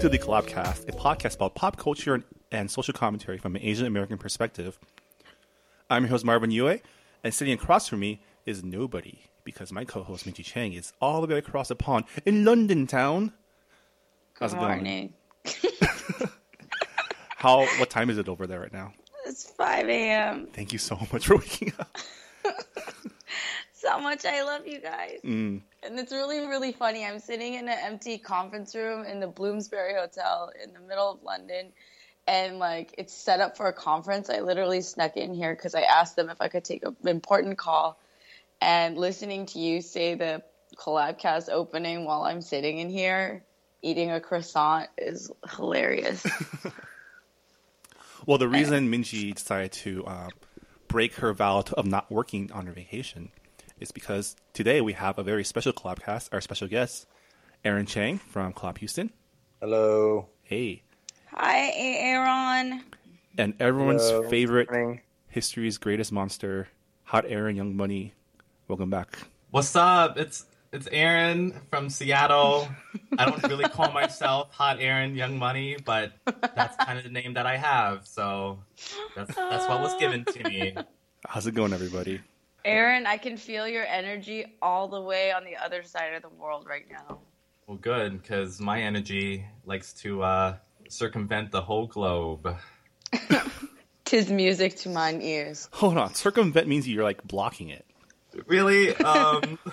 Welcome to the Collabcast, a podcast about pop culture and, and social commentary from an Asian American perspective. I'm your host Marvin Yue, and sitting across from me is nobody because my co-host Minji Chang is all the way across the pond in London town. How's Good morning. How? What time is it over there right now? It's 5 a.m. Thank you so much for waking up. So much I love you guys. Mm. And it's really, really funny. I'm sitting in an empty conference room in the Bloomsbury Hotel in the middle of London. And like it's set up for a conference. I literally snuck in here because I asked them if I could take an important call. And listening to you say the collabcast opening while I'm sitting in here eating a croissant is hilarious. Well, the reason Minji decided to uh, break her vow of not working on her vacation is because today we have a very special Collabcast. Our special guest, Aaron Chang from Collab Houston. Hello. Hey. Hi, Aaron. And everyone's Hello. favorite Morning. history's greatest monster, Hot Aaron Young Money. Welcome back. What's up? It's it's Aaron from Seattle. I don't really call myself Hot Aaron Young Money, but that's kind of the name that I have. So that's that's what was given to me. How's it going, everybody? Aaron, I can feel your energy all the way on the other side of the world right now. Well, good because my energy likes to uh, circumvent the whole globe. Tis music to mine ears. Hold on. Circumvent means you're like blocking it. Really? Um,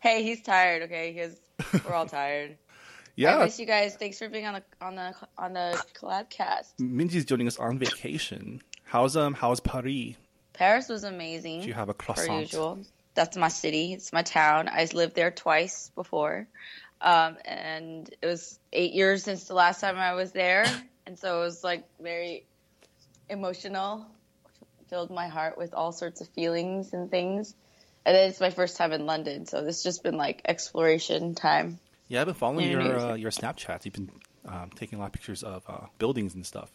Hey, he's tired. Okay, he's we're all tired. I Yeah. miss you guys. Thanks for being on the on the on the collab cast. Minji's joining us on vacation. How's um how's Paris? Paris was amazing. Do you have a per croissant? usual. That's my city. It's my town. I lived there twice before, um, and it was eight years since the last time I was there, and so it was like very emotional. Filled my heart with all sorts of feelings and things. And then it's my first time in London, so this just been like exploration time. Yeah, I've been following your uh, your Snapchats. You've been um, taking a lot of pictures of uh, buildings and stuff.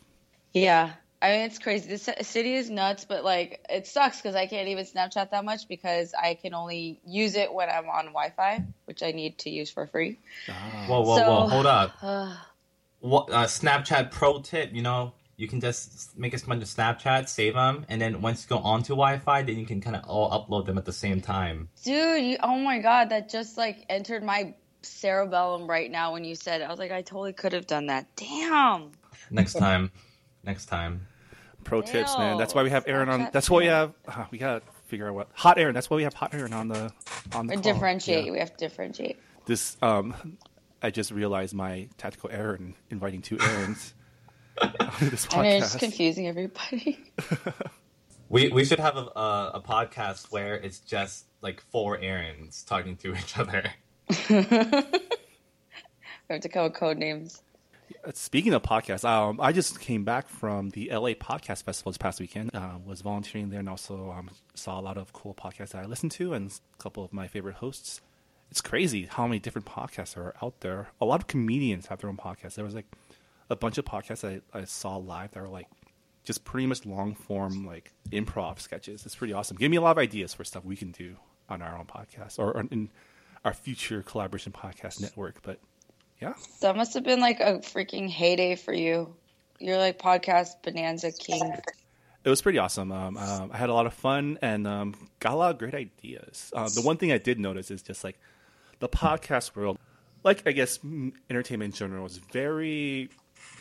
Yeah. I mean, it's crazy. This city is nuts, but like, it sucks because I can't even Snapchat that much because I can only use it when I'm on Wi Fi, which I need to use for free. whoa, whoa, So- whoa! Hold up. Uh, What uh, Snapchat pro tip? You know, you can just make a bunch of Snapchats, save them, and then once you go onto Wi-Fi, then you can kind of all upload them at the same time. dude, you, oh my God, that just like entered my cerebellum right now when you said it. I was like, I totally could have done that. Damn. Next time, next time. Pro tips, man. That's why we have Aaron on. That's why we have. Uh, we gotta figure out what hot Aaron. That's why we have hot Aaron on the on the Or call. differentiate. Yeah. We have to differentiate. This um, I just realized my tactical error in inviting two Aarons on this I know just confusing everybody. We we should have a, a, a podcast where it's just like four Aarons talking to each other. we have to come with code names. Speaking of podcasts, um, I just came back from the LA Podcast Festival this past weekend. Uh, was volunteering there and also um, saw a lot of cool podcasts that I listened to and a couple of my favorite hosts. It's crazy how many different podcasts are out there. A lot of comedians have their own podcasts. There was like a bunch of podcasts I, I saw live that were like just pretty much long form like improv sketches. It's pretty awesome. Give me a lot of ideas for stuff we can do on our own podcast or in our future collaboration podcast network. But yeah, That must have been like a freaking heyday for you. You're like podcast bonanza king. It was pretty awesome. Um, um, I had a lot of fun and um, got a lot of great ideas. Uh, the one thing I did notice is just like the podcast world, like I guess entertainment in general, is very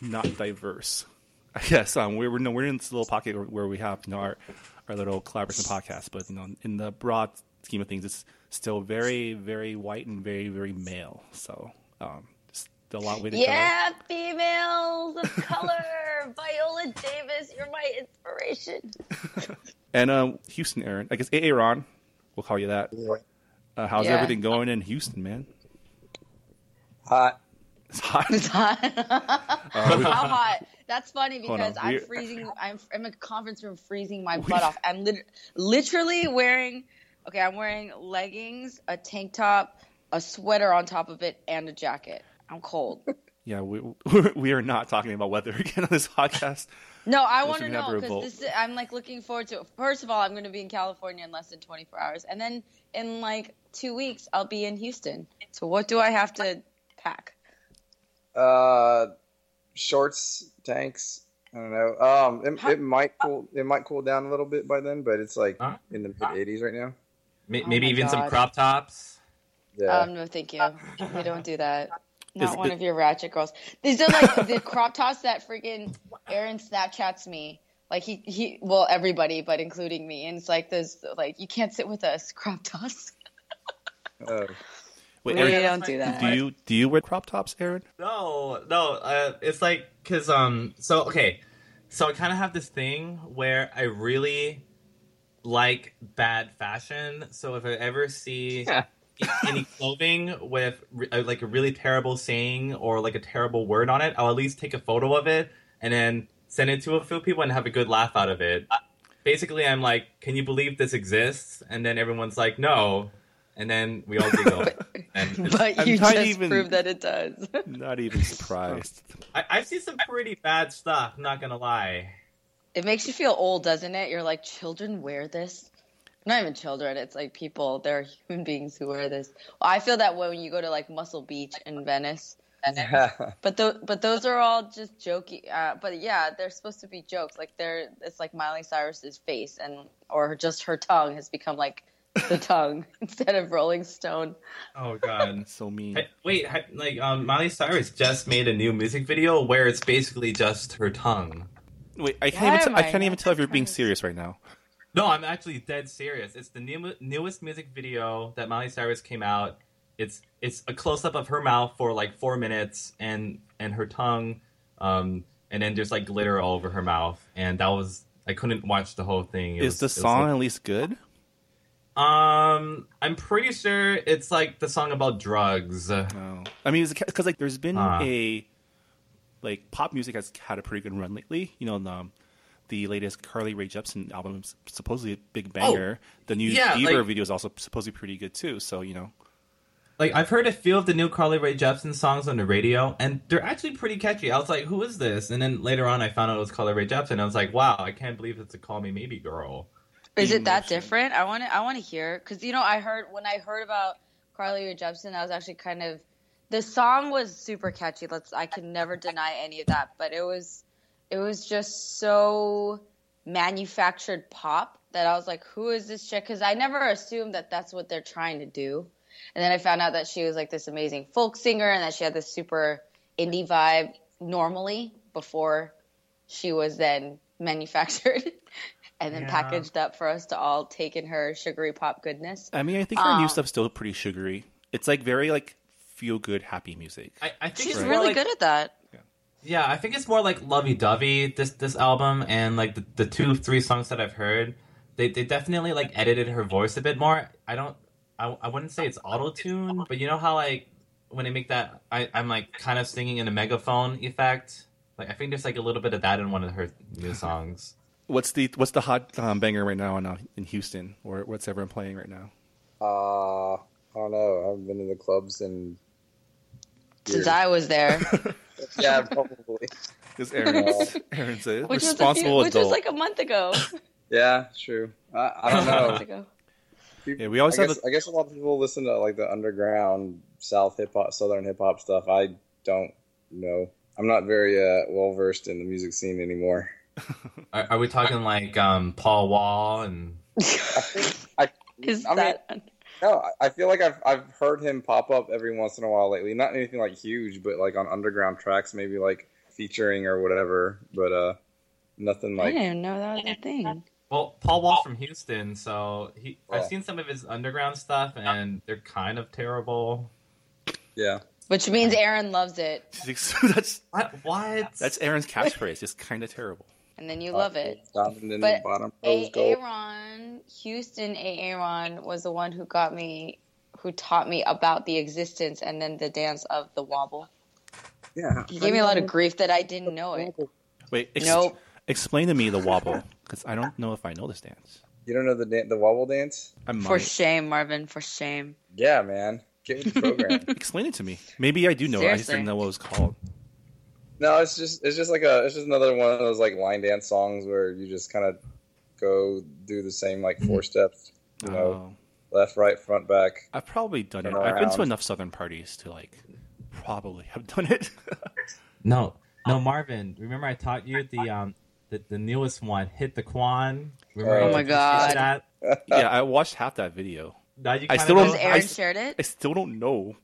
not diverse. I guess um, we're we're, no, we're in this little pocket where, we have you know our our little collaboration podcast, but you know in the broad scheme of things, it's still very very white and very very male. So um, a lot way to go. Yeah, females of color. Viola Davis, you're my inspiration. And um, Houston, Aaron, I guess AA Ron, we'll call you that. Uh, how's Yeah. everything going in Houston, man? Hot. It's hot. It's hot. Uh, we- How hot? That's funny because I'm we're- freezing. I'm, I'm in a conference room freezing my butt off. I'm lit- literally wearing. Okay, I'm wearing leggings, a tank top, a sweater on top of it, and a jacket. I'm cold. yeah, we we are not talking about weather again on this podcast. No, I want to can have a know because this. Is, I'm like looking forward to. it. First of all, I'm going to be in California in less than 24 hours, and then in like two weeks, I'll be in Houston. So what do I have to pack? Uh, shorts, tanks. I don't know. Um, it, it might cool. It might cool down a little bit by then, but it's like Huh? in the mid 80s right now. May- Oh maybe my even some crop tops. Yeah. Um, no, thank you. We don't do that. Not Is one it- of your ratchet girls. These are like the crop tops that freaking Aaron Snapchats me. Like he, he, well, everybody, but including me. And it's like those, like you can't sit with us, crop tops. Oh. Wait, we Aaron, don't do that. do you do you wear crop tops, Aaron? No, no. Uh, it's like because um. So okay, so I kind of have this thing where I really like bad fashion. So if I ever see any clothing with re- uh, like a really terrible saying or like a terrible word on it, I'll at least take a photo of it and then send it to a few people and have a good laugh out of it. Basically, I'm like, "Can you believe this exists?" And then everyone's like, "No," and then we all giggle. and it's- But I'm you just even- proved that it does. Not even surprised. I- I've seen some pretty bad stuff. Not gonna lie. it makes you feel old, doesn't it? You're like, children wear this. Not even children. It's like people. They're human beings who wear this. Well, I feel that way when you go to like Muscle Beach in Venice. But those, but those are all just jokey. Uh, but yeah, they're supposed to be jokes. Like they're, it's like Miley Cyrus's face, and or just her tongue has become like the tongue instead of Rolling Stone. Oh god. So mean. Hey, Wait, ha- like um, Miley Cyrus just made a new music video where it's basically just her tongue. Wait, I can't Why even. am T- I I can't even tell if you're being serious right now. No, I'm actually dead serious. It's the new, newest music video that Miley Cyrus came out. It's it's a close up of her mouth for like four minutes and and her tongue, um, and then there's like glitter all over her mouth, and that was I couldn't watch the whole thing. It Is was- the song like- at least good? um, I'm pretty sure it's like the song about drugs. No. I mean, because like there's been Ah. a like pop music has had a pretty good run lately. You know, the, the latest Carly Rae Jepsen album is supposedly a big oh, banger. the new Oh, yeah, Bieber like- video is also supposedly pretty good too. So you know, Like I've heard a few of the new Carly Rae Jepsen songs on the radio, and they're actually pretty catchy. I was like, "Who is this?" And then later on, I found out it was Carly Rae Jepsen. I was like, "Wow, I can't believe it's a Call Me Maybe Girl." Is it that different? I want to. I want to hear because you know I heard when I heard about Carly Rae Jepsen, I was actually kind of. The song was super catchy. Let's. I can never deny any of that, but it was, it was just so manufactured pop that I was like, "Who is this chick?" Because I never assumed that that's what they're trying to do, and then I found out that she was like this amazing folk singer and that she had this super indie vibe normally before she was then manufactured and then Yeah. packaged up for us to all take in her sugary pop goodness. I mean, I think her new Um, stuff's still pretty sugary. It's like very like feel good, happy music. I, I think She's it's more really like- good at that. Yeah, I think it's more like lovey dovey this this album, and like the, the two three songs that I've heard, they they definitely like edited her voice a bit more. I don't, I, I wouldn't say it's auto tune, but you know how like when they make that, I I'm like kind of singing in a megaphone effect. Like I think there's like a little bit of that in one of her new songs. What's the what's the hot um, banger right now in, uh, in Houston, or what's everyone playing right now? Uh, I don't know. I haven't been to the clubs in. Since. I was there, yeah, probably. Because Aaron's, Aaron's a which was a responsible few, which adult. was like a month ago. Yeah, true. I, I don't A month know. ago. People- Yeah, we always I have guess, I guess a lot of people listen to like the underground South hip hop, Southern hip hop stuff. I don't know. I'm not very uh, well versed in the music scene anymore. Are, are we talking like um Paul Wall and? I think I. Is I mean, that no, I feel like I've I've heard him pop up every once in a while lately. Not anything like huge, but like on underground tracks, maybe like featuring or whatever. But uh, nothing like. I didn't even know that was a thing. Well, Paul Wall's from Houston, so he I've Oh. seen some of his underground stuff, and they're kind of terrible. Yeah. Which means Aaron loves it, that's What? What? that's Aaron's catchphrase. It's kind of terrible. and then you love it. But the bottom rose A. gold. Aaron, Houston Aaron was the one who got me, who taught me about the existence and then the dance of the wobble. Yeah. He gave me a lot of grief that I didn't know it. Wait, ex- Nope. explain to me the wobble, because I don't know if I know this dance. You don't know the dan- the wobble dance? I might. For shame, Marvin, for shame. Yeah, man. Get with the program. Explain it to me. Maybe I do know. it. I just Seriously. didn't know what it was called. no, it's just it's just like a it's just another one of those like line dance songs where you just kind of go do the same like four steps, you know, Oh. left, right, front, back. I've probably done it. Turn I've been to enough southern parties to like probably have done it. No, no, Marvin. Remember I taught you the um the, the newest one, hit the Quan. Remember Oh my introduced you to God. That? yeah, I watched half that video. Now you I still don't- Aaron I- shared it? I still don't know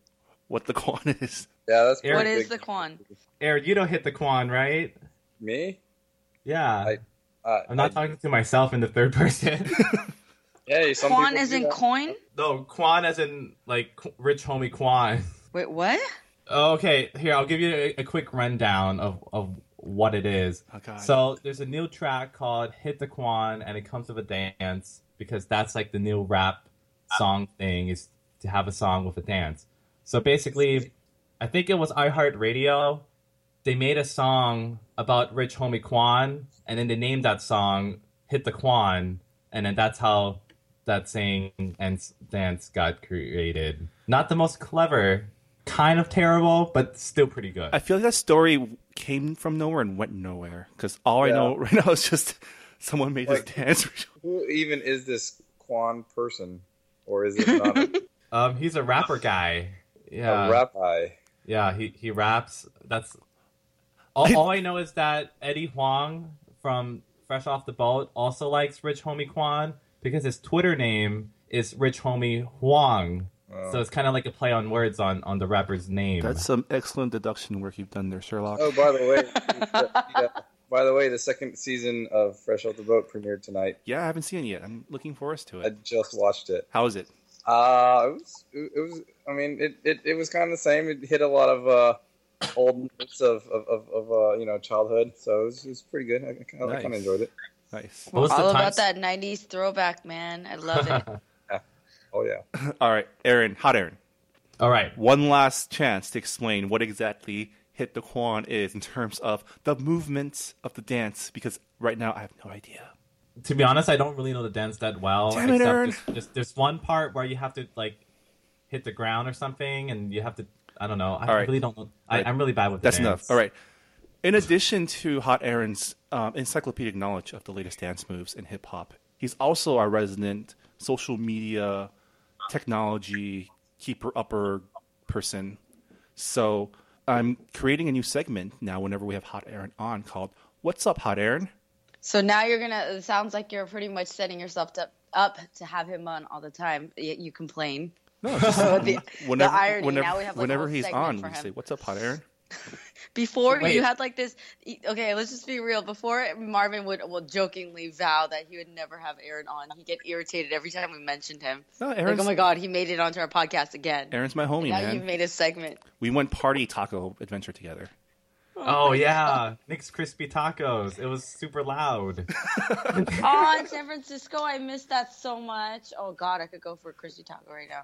what the Quan is. Yeah, that's Aaron- What pretty is big. the Quan? Aaron, you don't hit the Quan, right? Me? Yeah. I- Uh, I'm not I- talking to myself in the third person. Hey, some Quan people is do in that. coin? no, Quan as in like rich homie Quan. Wait, what? Oh, Okay, here I'll give you a, a quick rundown of, of what it is. Oh, God. So there's a new track called "Hit the Quan," and it comes with a dance because that's like the new rap song thing is to have a song with a dance. So basically, I think it was iHeartRadio. They made a song about Rich Homie Quan, and then they named that song "Hit the Quan," and then that's how that saying and dance got created. Not the most clever, kind of terrible, but still pretty good. I feel like that story came from nowhere and went nowhere because all I know right now is just someone made Like- this dance. Who even is this Quan person, or is it not a, Um, he's a rapper guy. Yeah, a rabbi? yeah. He he raps. That's all. all I know is that Eddie Huang from Fresh Off the Boat also likes Rich Homie Quan because his Twitter name is Rich Homie Huang. Oh. So it's kind of like a play on words on on the rapper's name. That's some excellent deduction work you've done there, Sherlock. Oh, by the way, yeah, by the way, the second season of Fresh Off the Boat premiered tonight. Yeah, I haven't seen it yet. I'm looking forward to it. I just watched it. How is it? Uh, it was, it was. I mean, it, it, it was kind of the same. It hit a lot of uh, old notes of of, of, of uh, you know childhood, so it was, it was pretty good. I, kind of Nice. kind of enjoyed it. Nice. What was the All time- about that 90s throwback, man. I love it. Oh yeah. All right, Aaron, hot Aaron. All right. One last chance to explain what exactly Hit the Quan is in terms of the movements of the dance, because right now I have no idea. To be honest, I don't really know the dance that well. Damn it, Aaron. There's, there's, there's one part where you have to like hit the ground or something, and you have to. I don't know. I All right. really don't know. I, Right. I'm really bad with the That's dance. enough. All right. In addition to Hot Aaron's um, encyclopedic knowledge of the latest dance moves in hip hop, he's also our resident social media technology keeper upper person. So I'm creating a new segment now whenever we have Hot Aaron on called What's Up, Hot Aaron? So now you're gonna. It sounds like you're pretty much setting yourself up up to have him on all the time. Yet you complain. No, just the, whenever, the irony. whenever, now we have like a whenever whole he's on, we say, What's up, Hot Aaron? Before Wait. you had like this. Okay, let's just be real. Before Marvin would will jokingly vow that he would never have Aaron on, He'd get irritated every time we mentioned him. No, Like, oh my god, he made it onto our podcast again. Aaron's my homie, now man. you've made a segment. We went party taco adventure together. Oh, oh yeah, Nick's crispy tacos. It was super loud. Oh, in San Francisco, I missed that so much. Oh god, I could go for a crispy taco right now.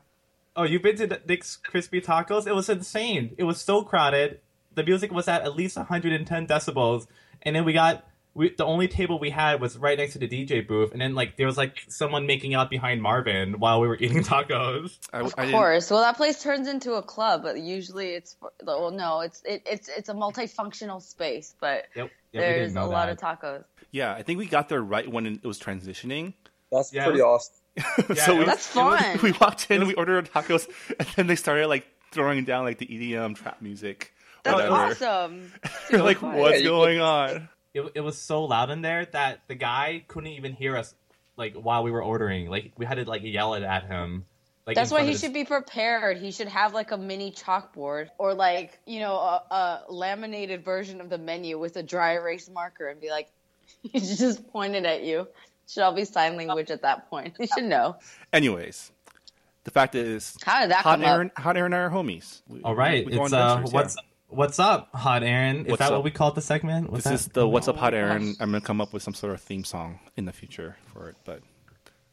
Oh, you've been to Nick's crispy tacos? It was insane. It was so crowded. The music was at at least 110 decibels, and then we got we, the only table we had was right next to the DJ booth, and then like there was like someone making out behind Marvin while we were eating tacos. I, Of I course. Well, that place turns into a club, but usually it's well, no, it's it, it's it's a multifunctional space, but Yep. there's a lot of tacos. Yeah, I think we got there right when it was transitioning. That's Yeah, pretty it awesome. Yeah, so we, That's fun. we walked in, we ordered our tacos, and then they started like throwing down like the EDM trap music. That's whatever. awesome. We're like, fun. what's Yeah, you going on? It, it was so loud in there that the guy couldn't even hear us like while we were ordering. Like we had to like yell it at him. Like That's why he his- should be prepared. He should have like a mini chalkboard or like you know a, a laminated version of the menu with a dry erase marker and be like, he just pointed at you. Should all be sign language at that point. You should know. Anyways, the fact is, How did that Hot come Aaron, up? Hot Aaron and I are homies. We- All right, we go it's uh, what's yeah. what's up, Hot Aaron? Is What's that up? what we called the segment? Was This that- is the What's Up, Oh Hot Aaron. gosh. I'm gonna come up with some sort of theme song in the future for it, but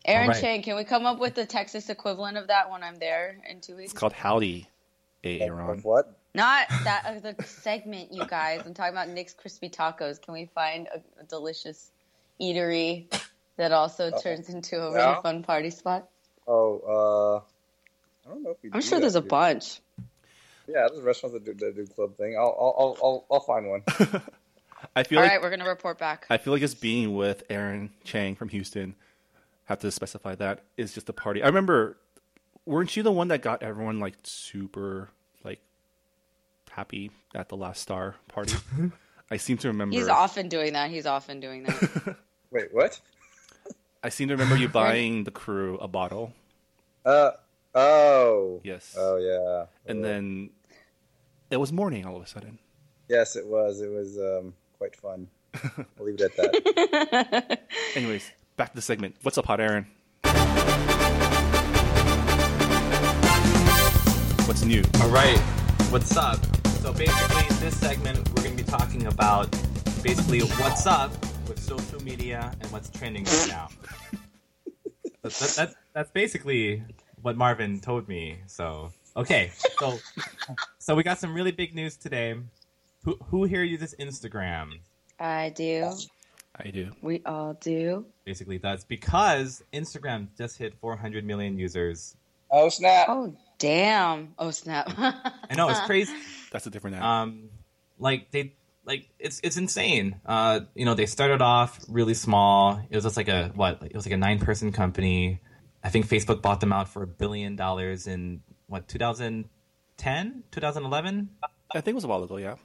Aaron All right. Chang, can we come up with the Texas equivalent of that when I'm there in two weeks? it's called Howdy, Aaron. what? Not that uh, the segment, you guys. I'm talking about Nick's Crispy Tacos. Can we find a, a delicious eatery that also turns into a really Yeah. fun party spot? Oh, uh, I don't know if we. I'm do sure that there's a here. bunch. Yeah, there's restaurants that do that do club thing. I'll I'll I'll I'll, I'll find one. I feel All like right, we're gonna report back. I feel like just being with Aaron Chang from Houston, have to specify that is just a party. I remember, weren't you the one that got everyone like super like happy at the last star party. I seem to remember. He's often doing that. He's often doing that. Wait, what? I seem to remember you buying the crew a bottle. Uh oh. Yes. Oh yeah. and then it was morning all of a sudden. yes, it was. It was um, quite fun. I'll leave it at that. Anyways, back to the segment. What's up, Hot Aaron? What's new? All right, what's up? So basically, in this segment, we're going to be talking about basically what's up with social media and what's trending right now. That, that, that's that's basically what Marvin told me. So okay, so so we got some really big news today. Who who here uses Instagram? I do. I do. We all do. Basically, that's because Instagram just hit 400 million users. Oh snap! Oh damn! Oh snap! I know it's crazy. That's a different app. um like they like it's it's insane uh you know they started off really small it was just like a what it was like a nine person company i think facebook bought them out for a billion dollars in what 2010 2011 I think it was a while ago. Yeah.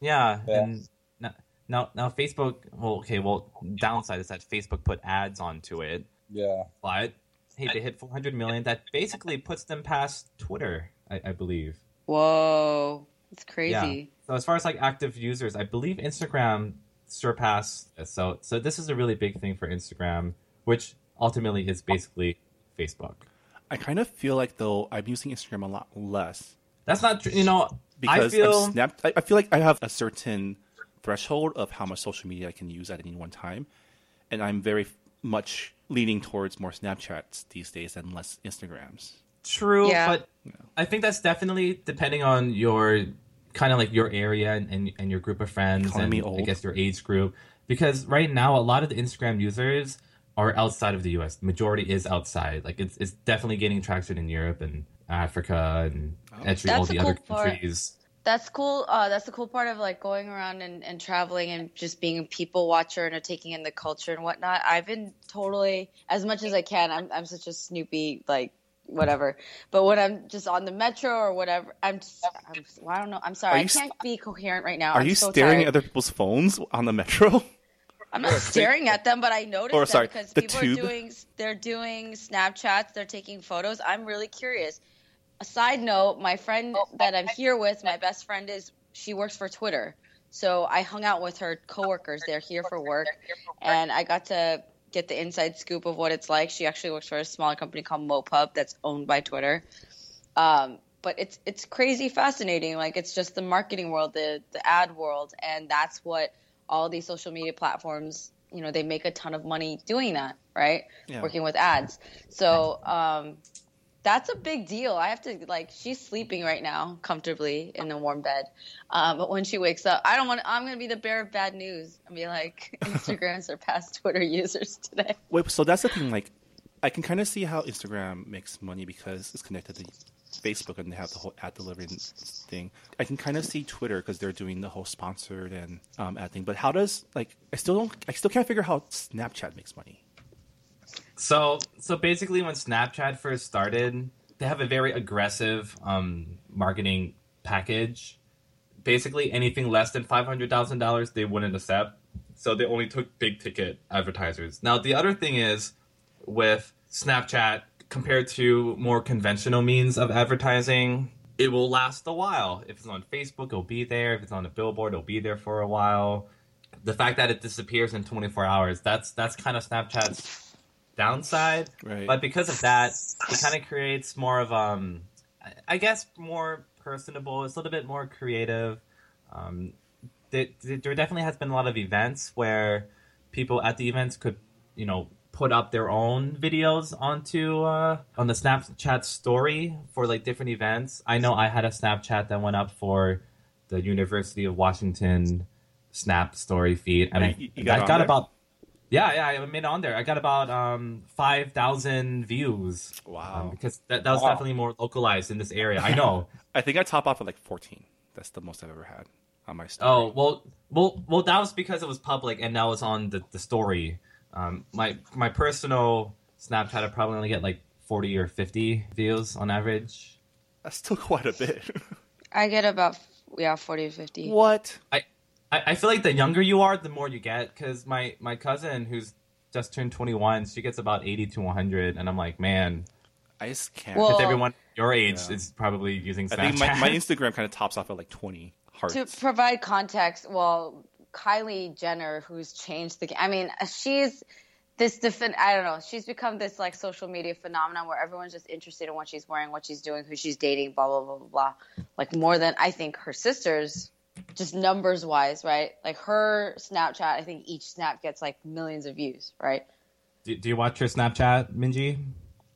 yeah, Yeah. and now, now now facebook well okay well downside is that facebook put ads onto it Yeah. but hey they hit 400 million that basically puts them past twitter i, I believe Whoa, it's Yeah. crazy. So as far as like active users, I believe Instagram surpassed. So so this is a really big thing for Instagram, which ultimately is basically Facebook. I kind of feel like though I'm using Instagram a lot less That's not true. You know, because I feel I'm. I, I feel like I have a certain threshold of how much social media I can use at any one time, and I'm very much leaning towards more Snapchats these days and less Instagrams. True, Yeah. but I think that's definitely depending on your kind of like your area and, and, and your group of friends Calling and me I guess your age group. Because right now, a lot of the Instagram users are outside of the U.S. The majority is outside. Like it's it's definitely gaining traction in Europe and Africa and actually all the the other cool part. countries. That's cool. Uh, that's the cool part of like going around and, and traveling and just being a people watcher and taking in the culture and whatnot. I've been totally as much as I can. I'm I'm such a Snoopy like whatever. But when I'm just on the metro or whatever, I'm just I'm, well, I don't know. I'm sorry. I can't be coherent right now. Are I'm you so staring tired. at other people's phones on the metro? I'm not staring at them, but I noticed Or, them sorry, because the people tube? are doing they're doing Snapchats, they're taking photos. I'm really curious. A side note, my friend that I'm here with, my best friend is she works for Twitter. So I hung out with her coworkers. They're here for work, and I got to get the inside scoop of what it's like. She actually works for a smaller company called MoPub that's owned by Twitter. Um, but it's it's crazy fascinating. Like it's just the marketing world, the the ad world, and that's what all these social media platforms. You know, they make a ton of money doing that, right? Yeah. Working with ads. So um, that's a big deal. I have to like she's sleeping right now comfortably in the warm bed, um, but when she wakes up, I don't want. I'm gonna be the bearer of bad news and be like, Instagram surpassed Twitter users today. Wait, so that's the thing. Like, I can kind of see how Instagram makes money because it's connected to Facebook and they have the whole ad delivery thing. I can kind of see Twitter because they're doing the whole sponsored and um, ad thing. But how does like I still don't I still can't figure out how Snapchat makes money. So so basically, when Snapchat first started, they have a very aggressive um, marketing package. Basically, anything less than five hundred thousand dollars, they wouldn't accept. So they only took big ticket advertisers. Now the other thing is with Snapchat compared to more conventional means of advertising, it will last a while. If it's on Facebook, it'll be there. If it's on a billboard, it'll be there for a while. The fact that it disappears in 24 hours, that's that's kind of Snapchat's downside. Right. But because of that, it kind of creates more of um, I- guess more personable. It's a little bit more creative. Um, there, there definitely has been a lot of events where people at the events could, you know, put up their own videos onto uh, on the Snapchat story for like different events. I know I had a Snapchat that went up for the University of Washington Snap story feed, and I, You- you got I got there? about yeah, yeah, I made it on there. I got about um five thousand views. Wow. Um, because that, that was Wow. definitely more localized in this area. I know. I think I top off at like 14. That's the most I've ever had on my story. oh well, well, well. That was because it was public, and that was on the, the story. Um, my my personal Snapchat, I probably only get like forty or fifty views on average. that's still quite a bit. I get about Yeah, forty to fifty. What? I, I feel like the younger you are, the more you get. Because my my cousin, who's just turned 21, she gets about 80 to 100, and I'm like, man, I just can't. Well- everyone your age Yeah. is probably using I think my, my Instagram kind of tops off at like 20 hearts. To provide context, well, Kylie Jenner, who's changed the game. I mean, she's this defin. I don't know. She's become this like social media phenomenon where everyone's just interested in what she's wearing, what she's doing, who she's dating, blah blah blah blah blah. Like more than I think her sisters, just numbers wise, right? Like her Snapchat, I think each snap gets like millions of views, right? do, do you watch her Snapchat, Minji?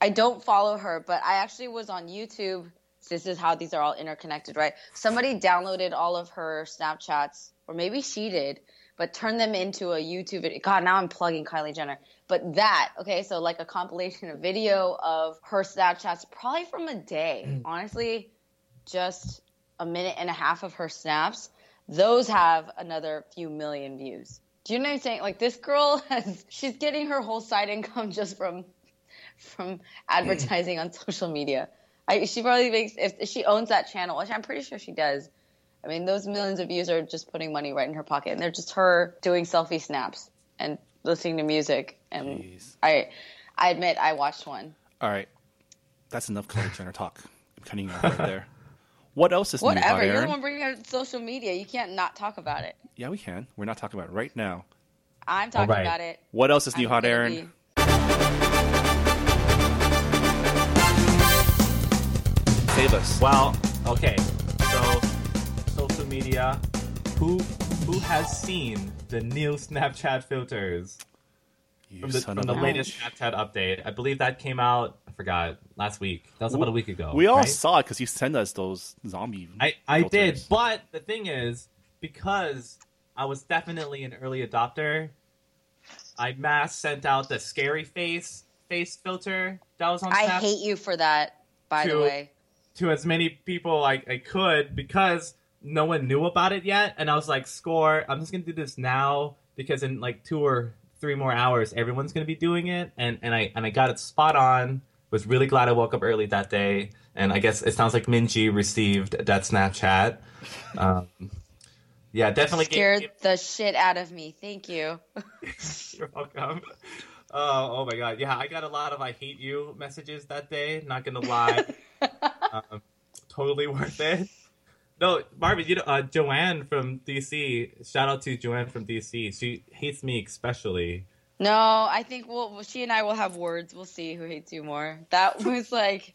I don't follow her, but I actually was on YouTube. This is how these are all interconnected, right? Somebody downloaded all of her Snapchats, or maybe she did, but turned them into a YouTube video. God, now I'm plugging Kylie Jenner. But that, okay, so like a compilation of video of her Snapchats, probably from a day. Mm. Honestly, just a minute and a half of her snaps. Those have another few million views. Do you know what I'm saying? Like this girl has, she's getting her whole side income just from from advertising on social media. I, she probably makes if, if she owns that channel, which I'm pretty sure she does. I mean, those millions of views are just putting money right in her pocket, and they're just her doing selfie snaps and listening to music. And Jeez. I, I admit, I watched one. All right. That's enough Kylie Jenner talk. I'm cutting you off right there. What else is new, Whatever. You're the one bringing up social media. You can't not talk about it. Yeah, we can. We're not talking about it right now. I'm talking right. about it. What else is new, I'm Hot gonna Aaron? be- Save us. Well, okay. So, social media. Who who has seen the new Snapchat filters You from the, son from of the latest. Snapchat update? I believe that came out. I forgot last week. That was about a week ago. We all right? saw it because you sent us those zombie. I, I did, but the thing is, because I was definitely an early adopter, I mass sent out the scary face face filter that was on I Snap hate you for that. By the way, to as many people I, I could because no one knew about it yet, and I was like, "Score! I'm just gonna do this now because in like two or three more hours, everyone's gonna be doing it." And and I and I got it spot on. Was really glad I woke up early that day, and I guess it sounds like Minji received that Snapchat. Um, yeah, definitely scared gave- the shit out of me. Thank you. You're welcome. Oh, oh my god. Yeah, I got a lot of I hate you messages that day, not gonna lie. um, totally worth it. No, Marvin, you know, uh, Joanne from DC, shout out to Joanne from DC. She hates me especially. No, I think we'll she and I will have words. We'll see who hates you more. That was like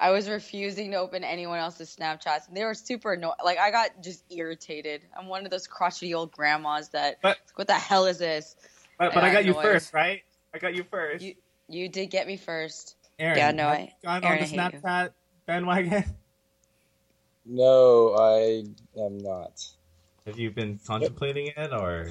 I was refusing to open anyone else's Snapchats, and they were super annoying. Like I got just irritated. I'm one of those crotchety old grandmas that. But- what the hell is this? But, but I I got you annoyed. first, right? I got you first. You you did get me first. Aaron, yeah, no, I- you gone on the. Snapchat bandwagon? No, I am not. Have you been contemplating it, or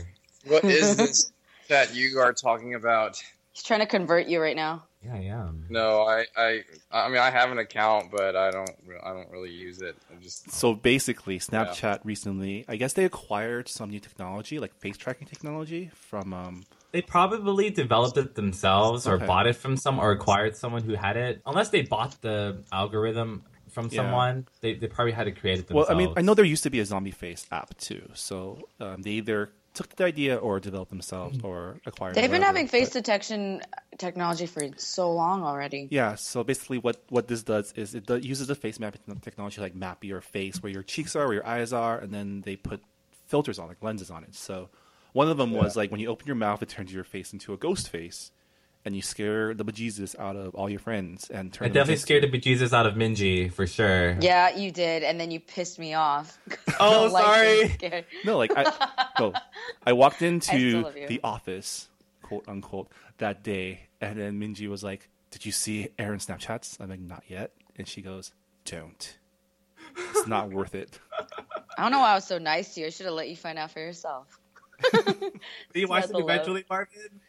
What is this that you are talking about? He's trying to convert you right now. yeah, I am. No, I, I, I mean, I have an account, but I don't, I don't really use it. I just So basically, Snapchat recently, I guess they acquired some new technology, like face tracking technology, from um, They probably developed it themselves or Okay. bought it from some or acquired someone who had it. Unless they bought the algorithm from Yeah. someone, they, they probably had to create it Well. I mean, I know there used to be a zombie face app too. So um, they either took the idea or developed themselves or acquired. They've been whatever, having face but- detection technology for so long already. Yeah. So basically, what what this does is it does, uses the face mapping technology, like map your face, where your cheeks are, where your eyes are, and then they put filters on, like lenses on it. So one of them was like when you open your mouth, it turns your face into a ghost face, and you scare the bejesus out of all your friends and turn. I them definitely scared you. the bejesus out of Minji for sure. Yeah, you did, and then you pissed me off. Oh, don't like sorry. No, like I, no, I walked into love you. the office, quote unquote, that day, and then Minji was like, "Did you see Aaron's Snapchats?" I'm like, "Not yet," and she goes, "Don't. It's not worth it." I don't know why I was so nice to you. I should have let you find out for yourself. Did you watch Spread it the eventually, Marvin?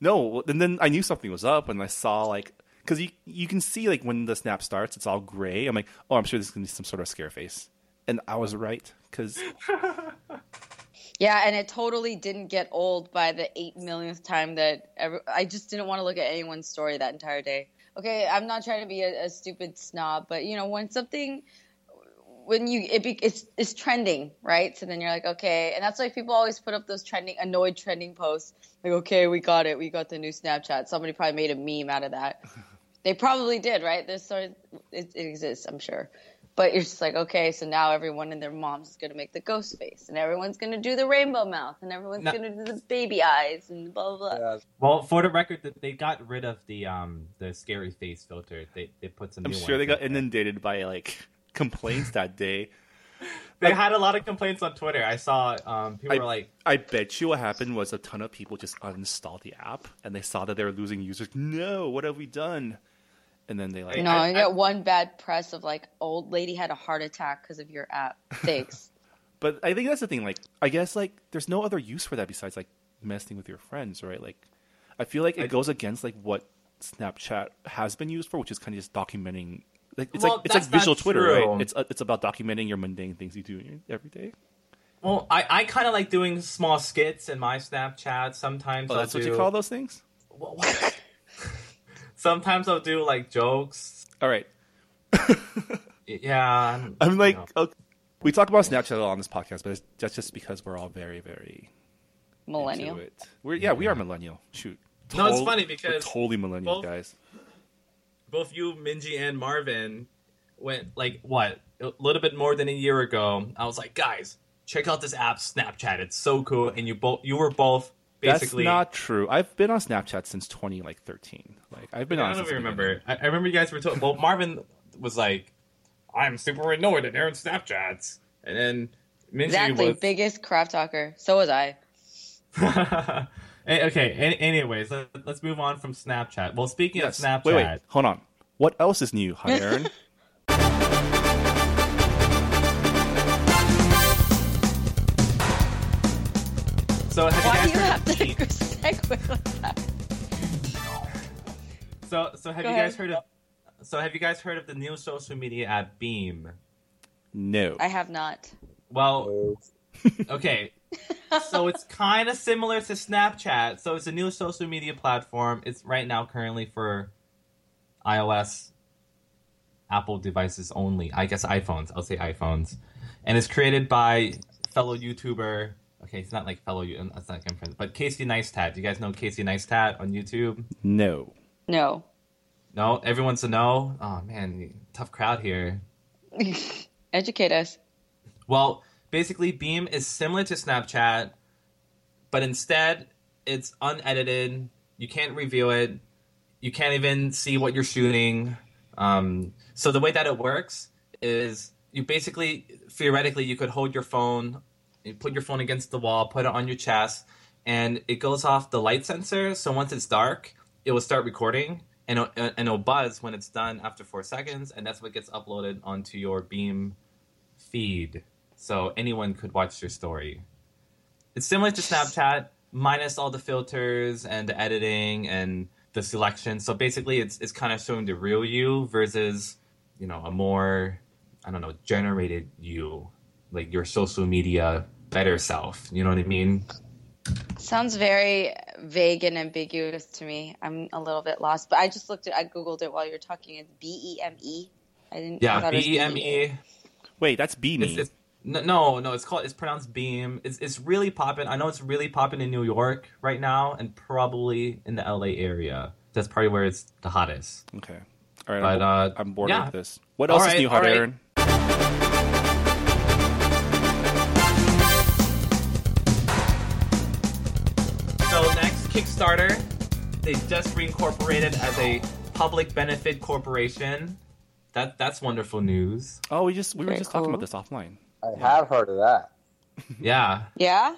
No, and then I knew something was up, and I saw like, because you you can see like when the snap starts, it's all gray. I'm like, "Oh, I'm sure this is gonna be some sort of scare face," and I was right because Yeah, and it totally didn't get old by the eight millionth time that ever. I just didn't want to look at anyone's story that entire day. Okay, I'm not trying to be a, a stupid snob, but you know when something when you it be, it's it's trending, right? So then you're like, okay, and that's why people always put up those trending annoyed trending posts. Like, okay, we got it, we got the new Snapchat. Somebody probably made a meme out of that. they probably did, right? There's sort of it, it exists, I'm sure. But you're just like, okay, so now everyone and their moms is gonna make the ghost face, and everyone's gonna do the rainbow mouth, and everyone's No. gonna do the baby eyes, and blah blah blah. Yeah, Well, for the record, that they got rid of the um the scary face filter. They they put some. I'm new sure they got there. inundated by like complaints that day. They had a lot of complaints on Twitter. I saw um people I- were like, I bet you what happened was a ton of people just uninstalled the app and they saw that they were losing users. No, what have we done? And then they like, I- No, I- you get one bad press of like old lady had a heart attack because of your app. Thanks. but I think that's the thing. Like, I guess like there's no other use for that besides like messing with your friends, right? Like, I feel like it I- goes against like what Snapchat has been used for, which is kind of just documenting. Like it's Well, like it's like visual Twitter, true. right? It's uh, it's about documenting your mundane things you do every day. well, I I kind of like doing small skits in my Snapchat. Sometimes Oh, I'll that's what you call those things. What- what? Sometimes I'll do like jokes. All right. Yeah, I'm like, you know. okay. we talk about Snapchat a lot on this podcast, but it's, that's just because we're all very, very Millennial. into it. We're yeah, we are millennial. Shoot. No, it's Tol- funny we're because totally millennial both- guys. Both you, Minji, and Marvin went like what a little bit more than a year ago. I was like, guys, check out this app, Snapchat. It's so cool, and you both you were both basically. That's not true. I've been on Snapchat since 20 like 13. Like I've been I on. don't know since if you the remember. I, I remember you guys were told. Well, Marvin was like, "I'm super annoyed at Aaron Snapchats," and then Minji was like, Exactly. was. Biggest crap talker. So was I. Okay. Anyways, let, us move on from Snapchat. Well, speaking Yes. of Snapchat, Wait, wait, hold on. What else is new, Hi Aaron? so have Why do you you guys have heard to of, segue like that? so so have Go you guys ahead. heard of so have you guys heard of the new social media app Beme? no. I have not. Well, okay. So it's kind of similar to Snapchat. So it's a new social media platform. It's right now currently for iOS, Apple devices only. I guess iPhones. I'll say iPhones. And it's created by fellow YouTuber. Okay, it's not like fellow. Uh, you- That's not friend, but Casey Neistat. Do you guys know Casey Neistat on YouTube? no. No. No, everyone's a no. Oh man, tough crowd here. Educate us. Well, basically, Beme is similar to Snapchat, but instead, it's unedited. You can't review it. You can't even see what you're shooting. Um, so the way that it works is you basically, theoretically, you could hold your phone, you put your phone against the wall, put it on your chest, and it goes off the light sensor. So once it's dark, it will start recording, and it'll, and it'll buzz when it's done after four seconds, and that's what gets uploaded onto your Beme feed so anyone could watch your story. It's similar to Snapchat, minus all the filters and the editing and the selection. So basically, it's it's kind of showing the real you versus you know a more I don't know generated you, like your social media better self. You know what I mean? Sounds very vague and ambiguous to me. I'm a little bit lost, but I just looked at, I googled it while you're talking. It's B E M E. I didn't. Yeah, thought it was B E M E. Wait, that's Beamy. It's, it's no, no, no. It's called. It's pronounced Beam. It's it's really popping. I know it's really popping in New York right now, and probably in the LA area. That's probably where it's the hottest. okay. All right. But, I'm, uh, I'm bored yeah. with this. What All else is new, Hi all right. Aaron? So next, Kickstarter. They just reincorporated as a public benefit corporation. That that's wonderful news. Oh, we just we were Very just talking about this offline. I have heard of that. Yeah. Yeah.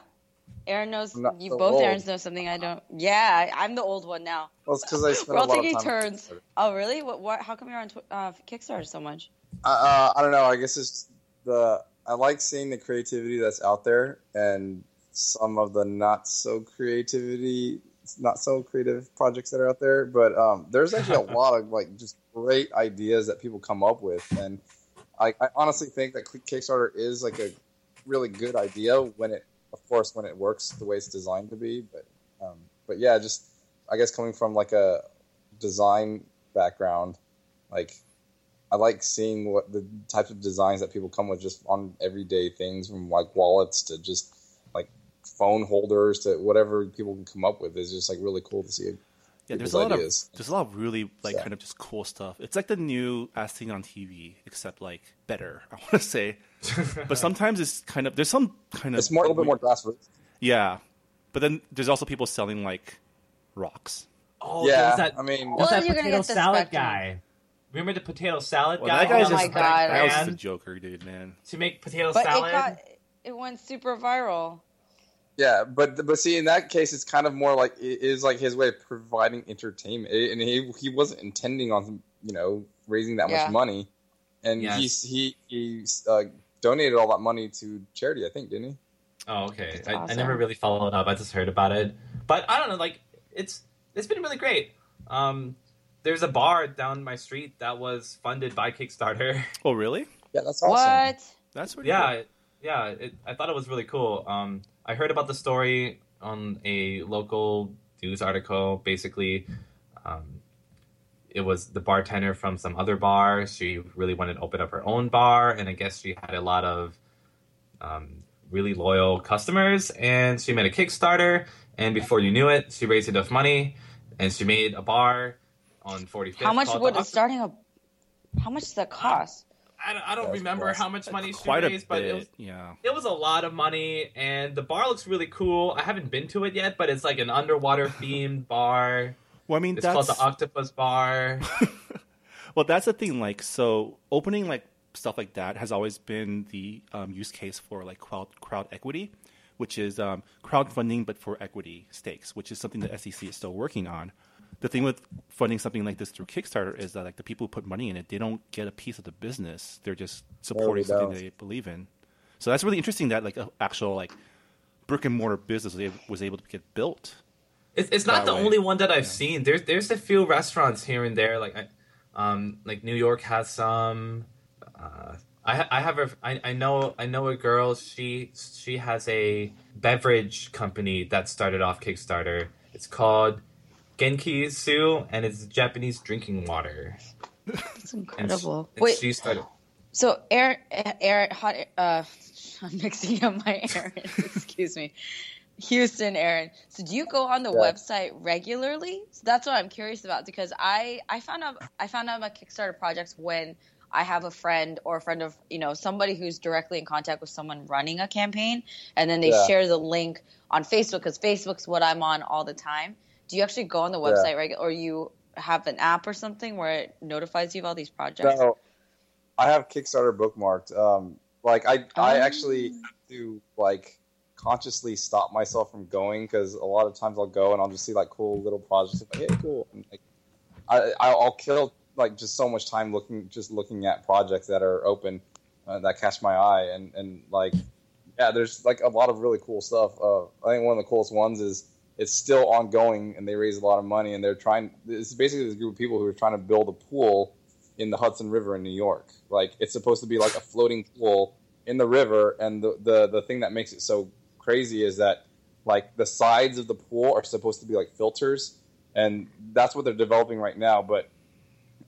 Aaron knows. You so both old. Aaron's know something I don't. Yeah, I- I'm the old one now. Well, it's because I spent We're a all lot of taking time. turns. Oh, really? What? What? How come you're on tw- uh, Kickstarter so much? Uh, uh, I don't know. I guess it's the I like seeing the creativity that's out there and some of the not so creativity, not so creative projects that are out there. But um, there's actually a lot of like just great ideas that people come up with, and I, I honestly think that Kickstarter is like a really good idea when it, of course, when it works the way it's designed to be. But um, but yeah, just I guess coming from like a design background, like I like seeing what the types of designs that people come with just on everyday things, from like wallets to just like phone holders to whatever people can come up with. is just like really cool to see. Yeah, there's a lot ideas. of there's a lot of really like kind of just cool stuff. It's like the new as seen on TV, except like better. I want to say, but sometimes it's kind of there's some kind of it's more a little bit more grassroots. Yeah, but then there's also people selling like rocks. Oh, yeah. That, I mean, well, that potato salad guy. Remember the potato salad well, guy? That guy's oh just, my god, that, that was the Joker, dude, man. To make potato but salad, it, got, it went super viral. Yeah, but but see, in that case, it's kind of more like it is like his way of providing entertainment, and he he wasn't intending on you know raising that yeah. much money, and yes. he he he uh, donated all that money to charity, I think, didn't he? Oh, okay. I, awesome. I, never really followed up. I just heard about it, but I don't know. Like it's it's been really great. Um, there's a bar down my street that was funded by Kickstarter. Oh, really? Yeah, that's awesome. What? That's really yeah, cool. yeah. It, I thought it was really cool. Um, I heard about the story on a local news article. Basically, um, it was the bartender from some other bar. She really wanted to open up her own bar, and I guess she had a lot of um, really loyal customers. And she made a Kickstarter, and before you knew it, she raised enough money, and she made a bar on 45th. How much would it starting a? How much does that cost? I don't, I don't remember how much money she raised, but it was, yeah. it was a lot of money, and the bar looks really cool. I haven't been to it yet, but it's like an underwater themed bar. Well, I mean, it's that's... called the Octopus Bar. well, that's the thing. Like, so opening like stuff like that has always been the um, use case for like crowd crowd equity, which is um, crowdfunding but for equity stakes, which is something the SEC is still working on the thing with funding something like this through Kickstarter is that like the people who put money in it, they don't get a piece of the business. They're just supporting something they believe in. So that's really interesting that like an actual like brick and mortar business was able to get built. It's, it's not the way. only one that I've yeah. seen. There's there's a few restaurants here and there. Like, um, like New York has some. Uh, I I have a I, I know I know a girl. She she has a beverage company that started off Kickstarter. It's called Genki Su, and it's Japanese drinking water. That's incredible. And she, Wait, she started. So, Aaron, Aaron, hot. Uh, I'm mixing up my Aaron. Excuse me, Houston, Aaron. So, do you go on the yeah. website regularly? So that's what I'm curious about because I I found out I found out about Kickstarter projects when I have a friend or a friend of you know somebody who's directly in contact with someone running a campaign, and then they yeah. share the link on Facebook because Facebook's what I'm on all the time do you actually go on the website yeah. right or you have an app or something where it notifies you of all these projects? No. I have kickstarter bookmarked. Um, like i oh. i actually do like consciously stop myself from going because a lot of times i'll go and i'll just see like cool little projects. Like hey cool. And, like i i'll kill like just so much time looking just looking at projects that are open uh, that catch my eye. And and like yeah there's like a lot of really cool stuff. Uh, i think one of the coolest ones is it's still ongoing and they raise a lot of money and they're trying it's basically this group of people who are trying to build a pool in the Hudson River in New York. Like it's supposed to be like a floating pool in the river and the the, the thing that makes it so crazy is that like the sides of the pool are supposed to be like filters and that's what they're developing right now but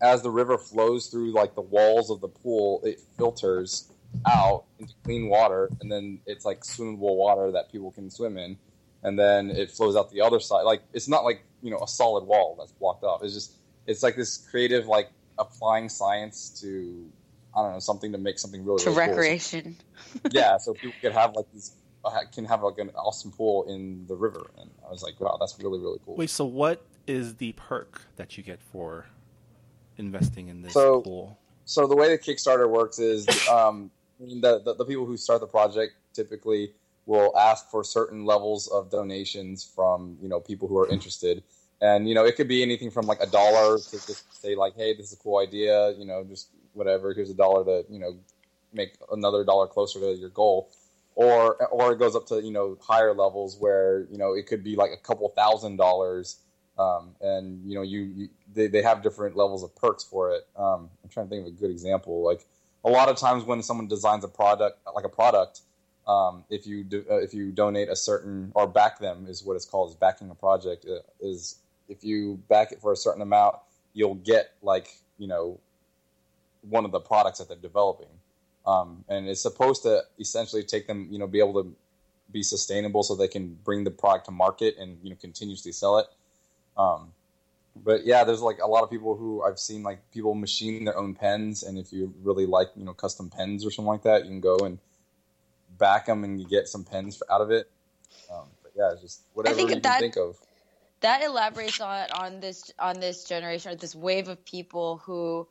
as the river flows through like the walls of the pool it filters out into clean water and then it's like swimmable water that people can swim in and then it flows out the other side. Like it's not like you know a solid wall that's blocked off. It's just it's like this creative like applying science to I don't know something to make something really to really recreation. Cool. So, yeah, so people could have like these uh, can have like an awesome pool in the river, and I was like, wow, that's really really cool. Wait, so what is the perk that you get for investing in this so, pool? So the way the Kickstarter works is um, the, the the people who start the project typically will ask for certain levels of donations from you know people who are interested. And you know it could be anything from like a dollar to just say like hey this is a cool idea you know just whatever here's a dollar to you know make another dollar closer to your goal. Or or it goes up to you know higher levels where you know it could be like a couple thousand dollars um, and you know you, you, they, they have different levels of perks for it. Um, i'm trying to think of a good example. Like a lot of times when someone designs a product like a product um, if you do, uh, if you donate a certain or back them is what it's called is backing a project uh, is if you back it for a certain amount you'll get like you know one of the products that they're developing, um, and it's supposed to essentially take them, you know, be able to be sustainable so they can bring the product to market and you know continuously sell it. Um, but yeah, there's like a lot of people who I've seen like people machine their own pens, and if you really like you know custom pens or something like that, you can go and back them and you get some pens out of it. Um, but yeah, just whatever think you that- can think of. that elaborates on on this on this generation or this wave of people who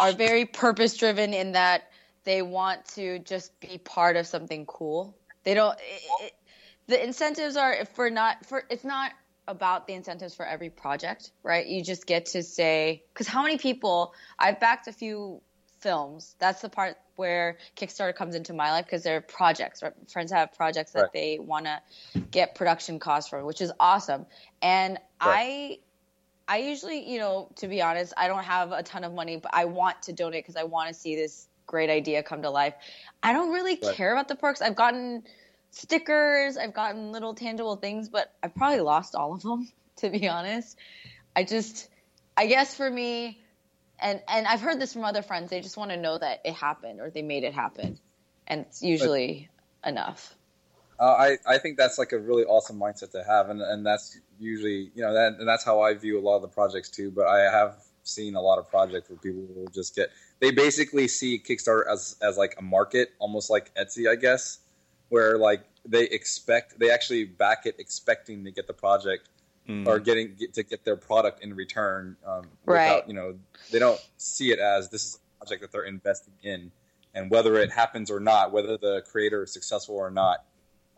are very purpose driven in that they want to just be part of something cool. They don't. It, it, the incentives are for not for it's not about the incentives for every project, right? You just get to say because how many people I've backed a few films. That's the part where Kickstarter comes into my life because they're projects. Right? Friends have projects that Right. they want to get production costs for, which is awesome. And I, I usually, you know, to be honest, I don't have a ton of money, but I want to donate because I want to see this great idea come to life. I don't really Right. care about the perks. I've gotten stickers, I've gotten little tangible things, but I've probably lost all of them, to be honest. I just, I guess for me, and and I've heard this from other friends. They just want to know that it happened or they made it happen, and it's usually enough. Uh, I I think that's like a really awesome mindset to have, and and that's usually you know that and that's how I view a lot of the projects too. But I have seen a lot of projects where people will just get they basically see Kickstarter as as like a market, almost like Etsy, I guess, where like they expect they actually back it expecting to get the project Mm. or getting get, to get their product in return. Um, Right. Without, you know, they don't see it as this is a project that they're investing in, and whether it happens or not, whether the creator is successful or not,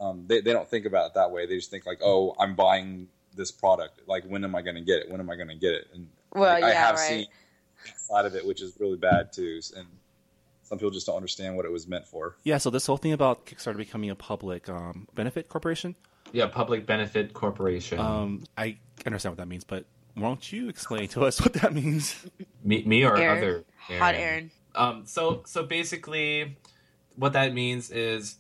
um, they they don't think about it that way. They just think like, oh, I'm buying this product. Like, when am I going to get it? When am I going to get it? And Well, like, I have right. seen that side of it, which is really bad too. And some people just don't understand what it was meant for. Yeah, so this whole thing about Kickstarter becoming a public um, benefit corporation, Yeah, public benefit corporation. um, I understand what that means, but won't you explain to us what that means? me, me or Aaron. other Hot Aaron. Um, so so basically, what that means is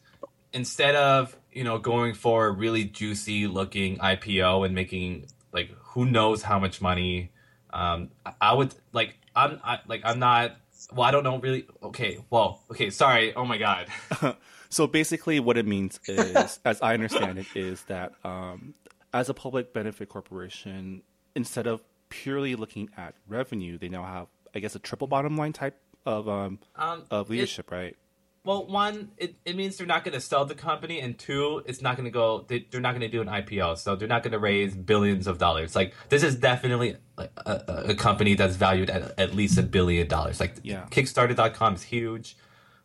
instead of you know going for a really juicy looking IPO and making like who knows how much money, um, I- I would like I'm I, like I'm not. Well, I don't know really. Okay, well, okay, sorry. Oh my god. So basically, what it means is, as I understand it, is that um, as a public benefit corporation, instead of purely looking at revenue, they now have, I guess, a triple bottom line type of um, Um, of it- leadership, right? Well, one, it, it means they're not going to sell the company, and two, it's not going to go. They, they're not going to do an IPO, so they're not going to raise billions of dollars. Like this is definitely a, a, a company that's valued at at least a billion dollars. Like Yeah. Kickstarter.com is huge.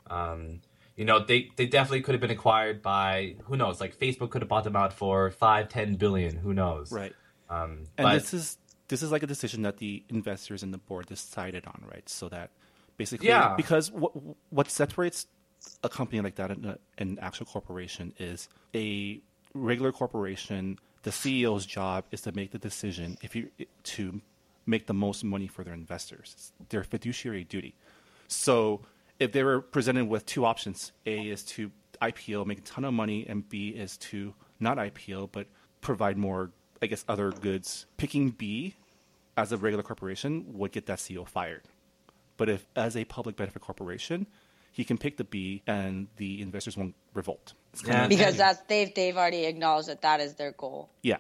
Um, you know, they they definitely could have been acquired by who knows. Like Facebook could have bought them out for five, ten billion. Who knows? Right. Um, And but this is this is like a decision that the investors and the board decided on, right? So that basically, Yeah. because what what separates a company like that and an actual corporation is a regular corporation. The CEO's job is to make the decision if you to make the most money for their investors. It's their fiduciary duty. So if they were presented with two options, A is to IPO, make a ton of money, and B is to not IPO but provide more, I guess, other goods. Picking B as a regular corporation would get that CEO fired. But if as a public benefit corporation, he can pick the B and the investors won't revolt. Yeah. Because that's they've they've already acknowledged that that is their goal. yeah.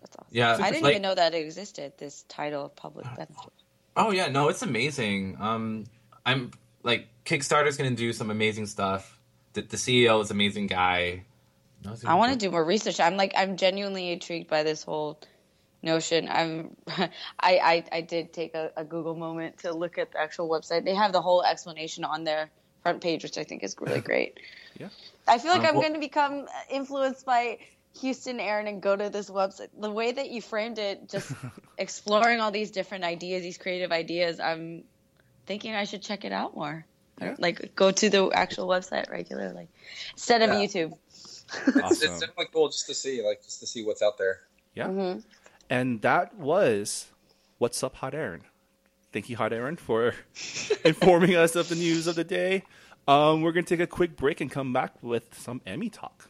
That's awesome. Yeah, I didn't like- even know that it existed. This title of public benefit. Oh yeah, no, it's amazing. Um, I'm like Kickstarter's gonna do some amazing stuff. The, the CEO is an amazing guy. I want to do more research. I'm like I'm genuinely intrigued by this whole notion. I'm I I, I did take a, a Google moment to look at the actual website. They have the whole explanation on their front page, which I think is really great. Yeah. I feel like Um, I'm well- going to become influenced by Houston Aaron and go to this website. The way that you framed it, just exploring all these different ideas, these creative ideas, I'm thinking I should check it out more. I don't- Like go to the actual website regularly instead of Yeah. YouTube. It's, Awesome. it's definitely cool just to see, like, just to see what's out there. Yeah. Mm-hmm. And that was What's Up, Hot Aaron. Thank you, Hot Aaron, for informing us of the news of the day. Um, we're going to take a quick break and come back with some Emmy talk.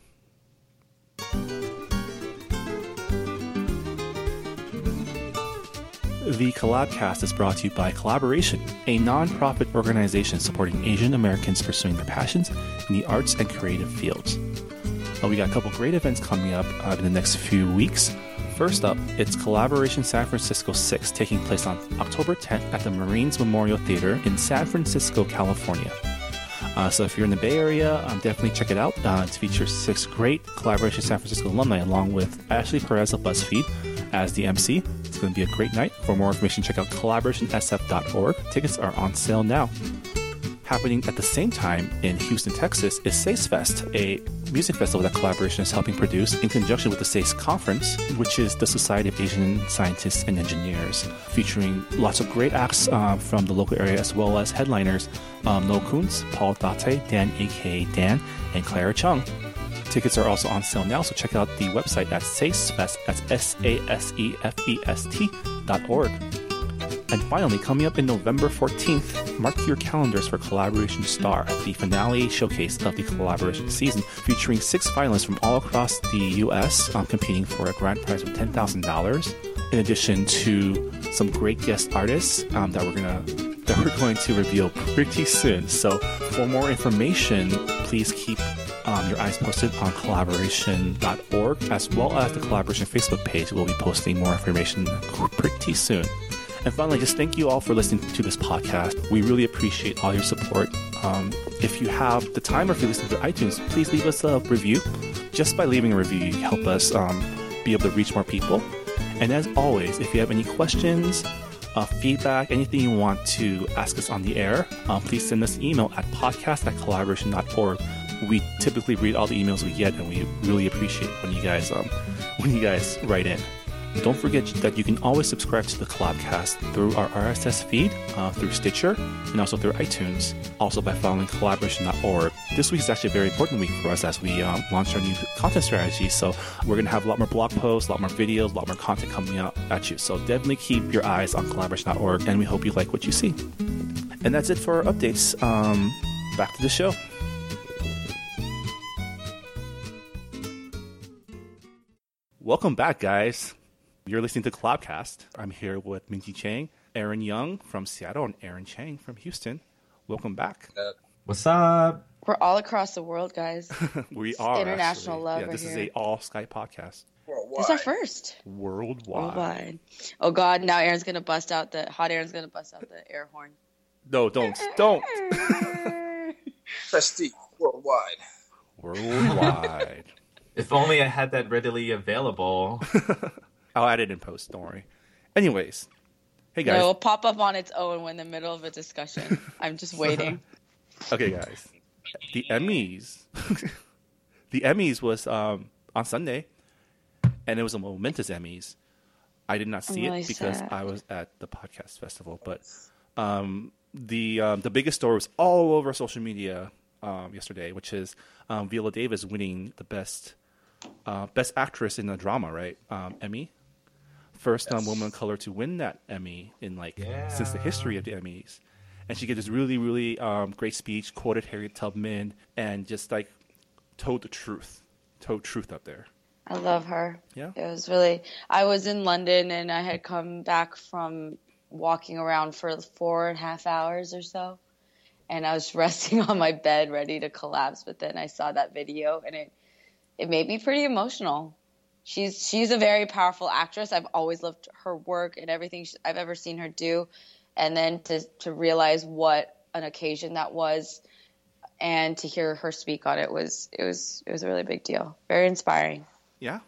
The Collabcast is brought to you by Collaboration, a non-profit organization supporting Asian Americans pursuing their passions in the arts and creative fields. Uh, we got a couple great events coming up uh, in the next few weeks. First up, it's Collaboration San Francisco 6 taking place on October 10th at the Marines Memorial Theater in San Francisco, California. Uh, so if you're in the Bay Area, um, definitely check it out. Uh, it features six great Collaboration San Francisco alumni along with Ashley Perez of BuzzFeed as the MC. It's going to be a great night. For more information, check out collaborationsf.org. Tickets are on sale now. Happening at the same time in Houston, Texas is SASE Fest, a music festival that Collaboration is helping produce in conjunction with the SASE Conference, which is the Society of Asian Scientists and Engineers, featuring lots of great acts uh, from the local area as well as headliners um, Noah Kuntz, Paul Dateh, Dan aka Dan, and Clara Chung. Tickets are also on sale now, so check out the website at sasefest, that's S-A-S-E-F-E-S-T dot org. And finally, coming up in November 14th, mark your calendars for Collaboration Star, the finale showcase of the collaboration season, featuring six finalists from all across the U.S. Um, competing for a grand prize of $10,000. In addition to some great guest artists um, that we're gonna that we're going to reveal pretty soon. So, for more information, please keep um, your eyes posted on collaboration.org as well as the collaboration Facebook page. We'll be posting more information pretty soon. And finally, just thank you all for listening to this podcast. We really appreciate all your support. Um, if you have the time or if you listen to iTunes, please leave us a review. Just by leaving a review, you help us um, be able to reach more people. And as always, if you have any questions, uh, feedback, anything you want to ask us on the air, uh, please send us an email at podcast at collaboration.org. We typically read all the emails we get, and we really appreciate when you guys um, when you guys write in. Don't forget that you can always subscribe to the Collabcast through our RSS feed, uh, through Stitcher, and also through iTunes. Also by following collaboration.org. This week is actually a very important week for us as we um, launch our new content strategy. So we're going to have a lot more blog posts, a lot more videos, a lot more content coming out at you. So definitely keep your eyes on collaboration.org, and we hope you like what you see. And that's it for our updates. Um, back to the show. Welcome back, guys. You're listening to Collabcast. I'm here with Minji Chang, Aaron Young from Seattle, and Aaron Chang from Houston. Welcome back. What's up? We're all across the world, guys. we are international actually. love Yeah, right this is here. a all Skype podcast It's our first. worldwide. Worldwide. Oh God! Now Aaron's gonna bust out the hot. Aaron's gonna bust out the air horn. No, don't, don't. Prestige worldwide. worldwide. If only I had that readily available. I'll add it in post. Don't worry. Anyways, hey No, guys. it'll pop up on its own when in the middle of a discussion. I'm just waiting. Okay, guys. The Emmys. the Emmys was um, on Sunday, and it was a momentous Emmys. I did not see really it because sad. I was at the podcast festival, but um, the um, the biggest story was all over social media um, yesterday, which is um, Viola Davis winning the best uh, best actress in a drama, right? Um, Emmy, first um, woman of color to win that Emmy in like since the history of the Emmys, and she gave this really really um, great speech, quoted Harriet Tubman, and just like told the truth, told truth up there. I love her. Yeah. It was really. I was in London and I had come back from walking around for four and a half hours or so, and I was resting on my bed ready to collapse. But then I saw that video and it it made me pretty emotional. She's she's a very powerful actress. I've always loved her work and everything I've ever seen her do, and then to to realize what an occasion that was, and to hear her speak on it was it was it was a really big deal. Very inspiring. Yeah.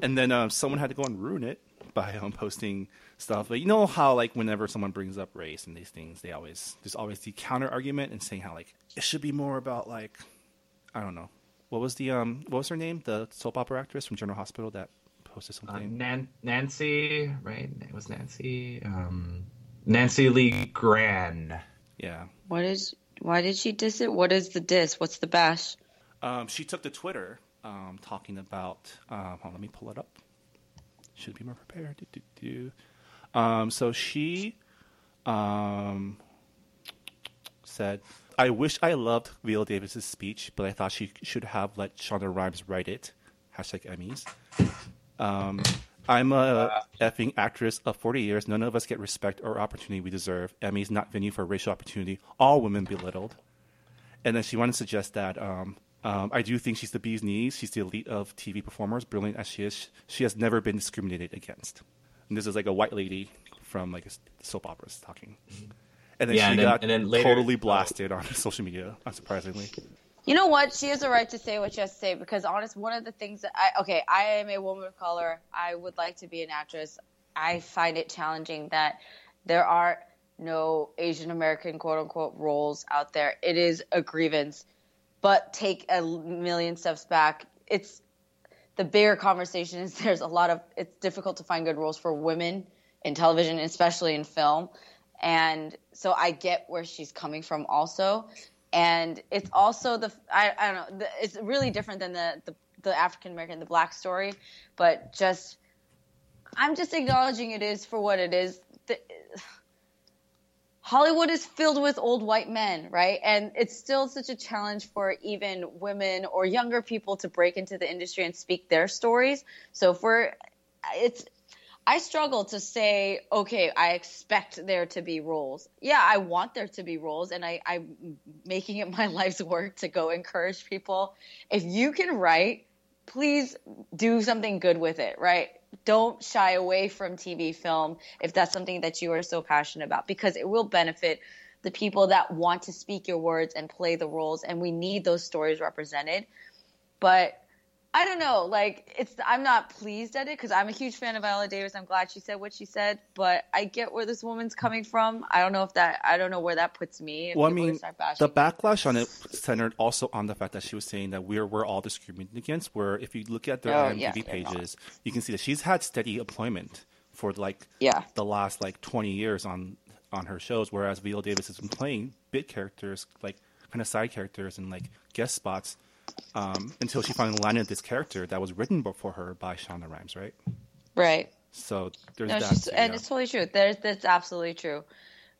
And then um, someone had to go and ruin it by um, posting stuff. But you know how like whenever someone brings up race and these things, they always there's always the counter argument and saying how like it should be more about like I don't know. What was the um what was her name? The soap opera actress from General Hospital that posted Uh, something. Nan- Nancy, right? It was Nancy. Um, Nancy Lee Grahn. yeah. What is? Why did she diss it? What is the diss? What's the bash? Um, she took to Twitter um, talking about. Um, hold on, let me pull it up. Should be more prepared. Do, do, do. Um, so she um, said, "I wish I loved Viola Davis's speech, but I thought she should have let Shonda Rhimes write it." Hashtag Emmys. Um, I'm a effing actress of 40 years. None of us get respect or opportunity we deserve. Emmy's not venue for racial opportunity. All women belittled. And then she wanted to suggest that um, um, I do think she's the bee's knees. She's the elite of TV performers, brilliant as she is. She has never been discriminated against. And this is like a white lady from like a soap operas talking. And then Yeah, she and then- got and then later- totally blasted on social media, unsurprisingly. You know what? She has a right to say what she has to say because, honest, one of the things that I okay, I am a woman of color. I would like to be an actress. I find it challenging that there are no Asian American quote unquote roles out there. It is a grievance, but take a million steps back. It's the bigger conversation is there's a lot of it's difficult to find good roles for women in television, especially in film. And so I get where she's coming from also. And it's also the I, I don't know the, it's really different than the the, the African American the black story, but just I'm just acknowledging it is for what it is. The, Hollywood is filled with old white men, right? And it's still such a challenge for even women or younger people to break into the industry and speak their stories. So if we're, it's, I struggle to say, okay, I expect there to be roles. Yeah, I want there to be roles, and I, I'm making it my life's work to go encourage people. If you can write, please do something good with it, right? Don't shy away from TV film if that's something that you are so passionate about because it will benefit the people that want to speak your words and play the roles and we need those stories represented. But I don't know, like it's I'm not pleased at it because I'm a huge fan of Viola Davis. I'm glad she said what she said, but I get where this woman's coming from. I don't know if that I don't know where that puts me. if Well, I mean, the backlash on it centered also on the fact that she was saying that we're we're all discriminated against. Where if you look at their Oh, IMDb yeah, pages, you can see that she's had steady employment for like Yeah. the last like twenty years on on her shows. Whereas Viola Davis has been playing bit characters, like kind of side characters and like guest spots, um, until she finally landed this character that was written before her by Shonda Rhimes, right? right. So there's No, that. too, and yeah. it's totally true. There's that's absolutely true.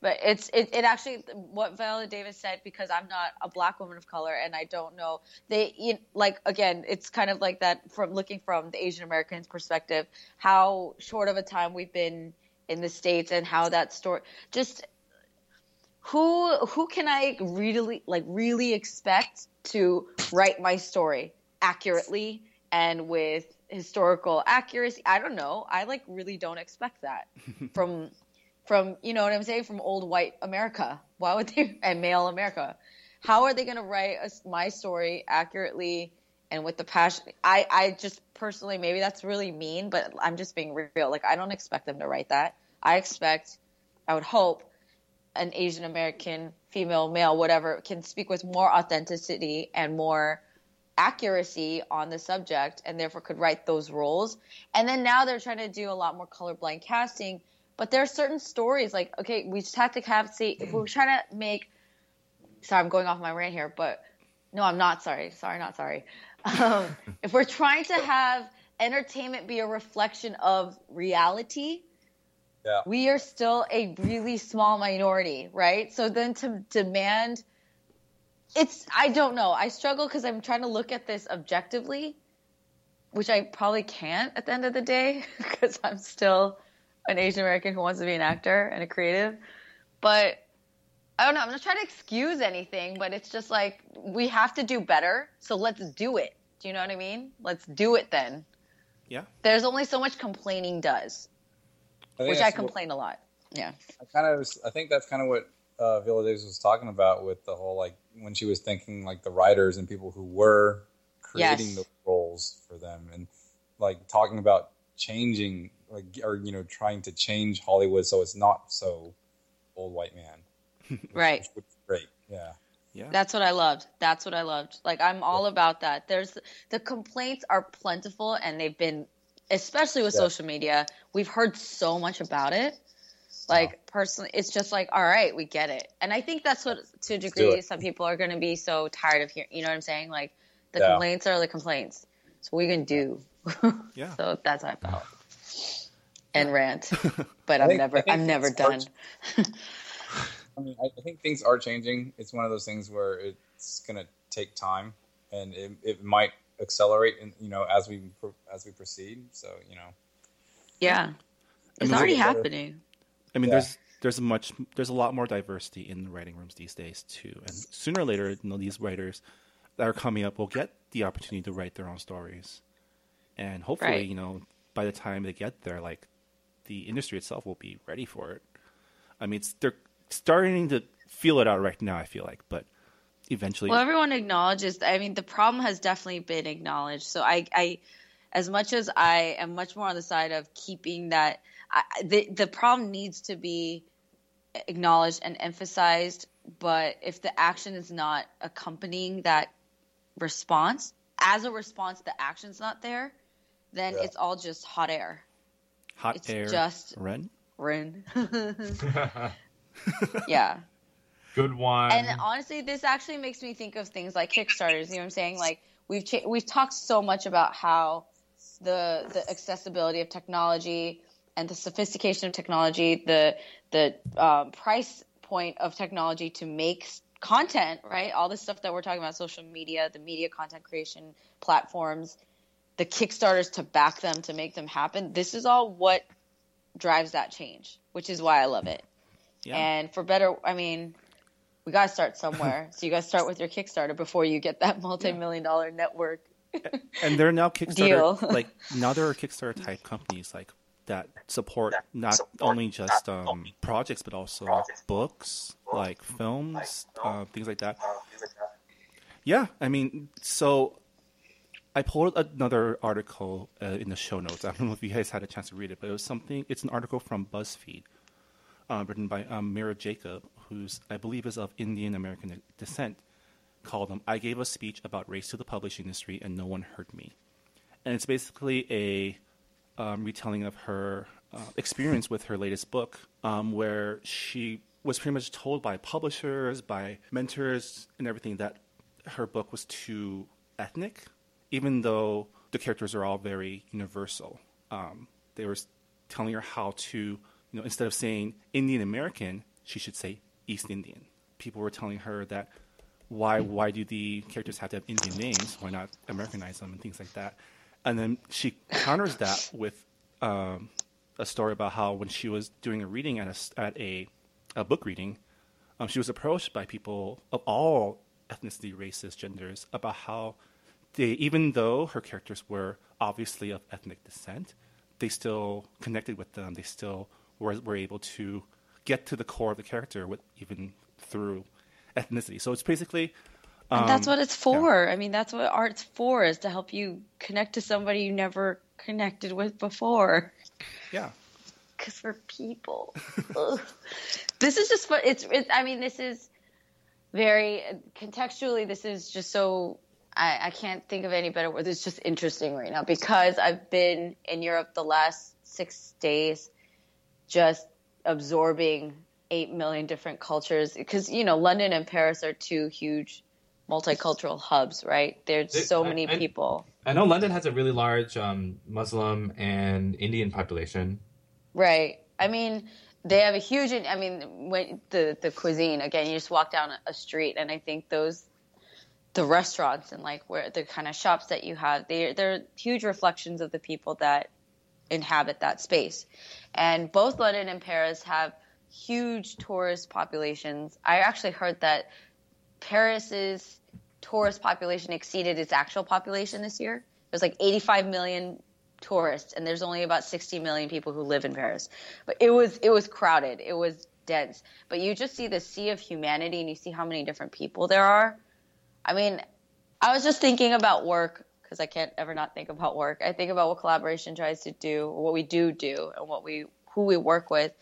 But it's it, it actually what Viola Davis said because I'm not a black woman of color and I don't know they you, like again it's kind of like that from looking from the Asian Americans perspective how short of a time we've been in the states and how that story just who who can I really like really expect to write my story accurately and with historical accuracy? I don't know. I like really don't expect that from from you know what I'm saying from old white America. Why would they and male America? How are they going to write a, my story accurately and with the passion? I I just personally maybe that's really mean, but I'm just being real. Like I don't expect them to write that. I expect, I would hope, an Asian American female, male, whatever, can speak with more authenticity and more accuracy on the subject and therefore could write those roles. And then now they're trying to do a lot more colorblind casting. But there are certain stories like, okay, we just have to have, see, if we're trying to make, sorry, I'm going off my rant here, but no, I'm not sorry. Sorry, not sorry. Um, if we're trying to have entertainment be a reflection of reality, Yeah. we are still a really small minority, right? So then to demand it's I don't know. I struggle because I'm trying to look at this objectively, which I probably can't at the end of the day because I'm still an Asian American who wants to be an actor and a creative. But I don't know. I'm not trying to excuse anything, but it's just like we have to do better. So let's do it. Do you know what I mean? Let's do it then. yeah. There's only so much complaining does, think which I that's what- complain a lot. Yeah. I kind of, was, I think that's kind of what uh, Viola Davis was talking about with the whole like when she was thinking like the writers and people who were creating Yes. the roles for them and like talking about changing like or you know trying to change Hollywood so it's not so old white man. Right. Which was great. Yeah. Yeah. That's what I loved. That's what I loved. Like I'm all about that. There's the complaints are plentiful and they've been especially with Yeah. social media, we've heard so much about it. Like personally it's just like, all right, we get it. And I think that's what to a degree some people are gonna be so tired of hearing you know what I'm saying? Like the Yeah. complaints are the complaints. So what are you gonna do? Yeah. so that's how I felt. And rant. But I I'm think- never I'm never done. I mean, I, I think things are changing. It's one of those things where it's going to take time, and it, it might accelerate, and you know, as we as we proceed. So, you know, Yeah, it's mean, already happening. I mean, Yeah. there's there's a much there's a lot more diversity in the writing rooms these days too, and sooner or later, you know, these writers that are coming up will get the opportunity to write their own stories, and hopefully, Right. you know, by the time they get there, like the industry itself will be ready for it. I mean, it's, they're starting to feel it out right now. I feel like, but eventually, Well, everyone acknowledges. I mean, the problem has definitely been acknowledged. So I, I, as much as I am much more on the side of keeping that, I, the the problem needs to be acknowledged and emphasized. But if the action is not accompanying that response, as a response, the action's not there, then Yeah. it's all just hot air. hot it's air, just- Ren. Rin. yeah. Good one. And honestly, this actually makes me think of things like Kickstarters. You know what I'm saying? Like we've cha- we've talked so much about how the the accessibility of technology and the sophistication of technology, the the um, price point of technology to make content, right? All this stuff that we're talking about, social media, the media content creation platforms, the Kickstarters to back them to make them happen. This is all what drives that change, which is why I love it. Yeah. And for better, I mean, we got to start somewhere. so you got to start with your Kickstarter before you get that multi-million dollar network. and there are now Kickstarter Deal. like now there are Kickstarter type companies like that support not only just um, projects but also books, like films, uh, things like that. Yeah, I mean, so I pulled another article uh, in the show notes. I don't know if you guys had a chance to read it, but it was something. It's an article from BuzzFeed, uh, written by um, Mira Jacob, who's I believe is of Indian American descent called um, I gave a speech about race to the publishing industry and no one heard me. And it's basically a um, retelling of her uh, experience with her latest book, um, where she was pretty much told by publishers, by mentors, and everything that her book was too ethnic, even though the characters are all very universal. Um, they were telling her how to, you know, instead of saying Indian American, she should say East Indian. People were telling her that why why do the characters have to have Indian names? Why not Americanize them and things like that? And then she counters that with um, a story about how when she was doing a reading at a at a, a book reading, um, she was approached by people of all ethnicity, races, genders about how they, even though her characters were obviously of ethnic descent, they still connected with them. They still were, were able to get to the core of the character with even through ethnicity. So it's basically And that's um, what it's for. I mean, that's what art's for is to help you connect to somebody you never connected with before. yeah. Because we're people. This is just what it's, it's. I mean, this is very contextually. This is just so. I, I can't think of any better word. It's just interesting right now because I've been in Europe the last six days, just absorbing eight million different cultures. Because you know, London and Paris are two huge multicultural hubs, right? There's so I- many I- people. I know London has a really large um, Muslim and Indian population. Right. I mean, they have a huge. I mean, when the the cuisine again, you just walk down a street, and I think those, the restaurants and like where the kind of shops that you have, they they're huge reflections of the people that inhabit that space, and both London and Paris have huge tourist populations. I actually heard that Paris's tourist population exceeded its actual population this year. It was like 85 million tourists and there's only about 60 million people who live in Paris. But it was it was crowded. It was dense. But you just see the sea of humanity and you see how many different people there are. I mean, I was just thinking about work because I can't ever not think about work. I think about what collaboration tries to do, what we do do, and what we who we work with,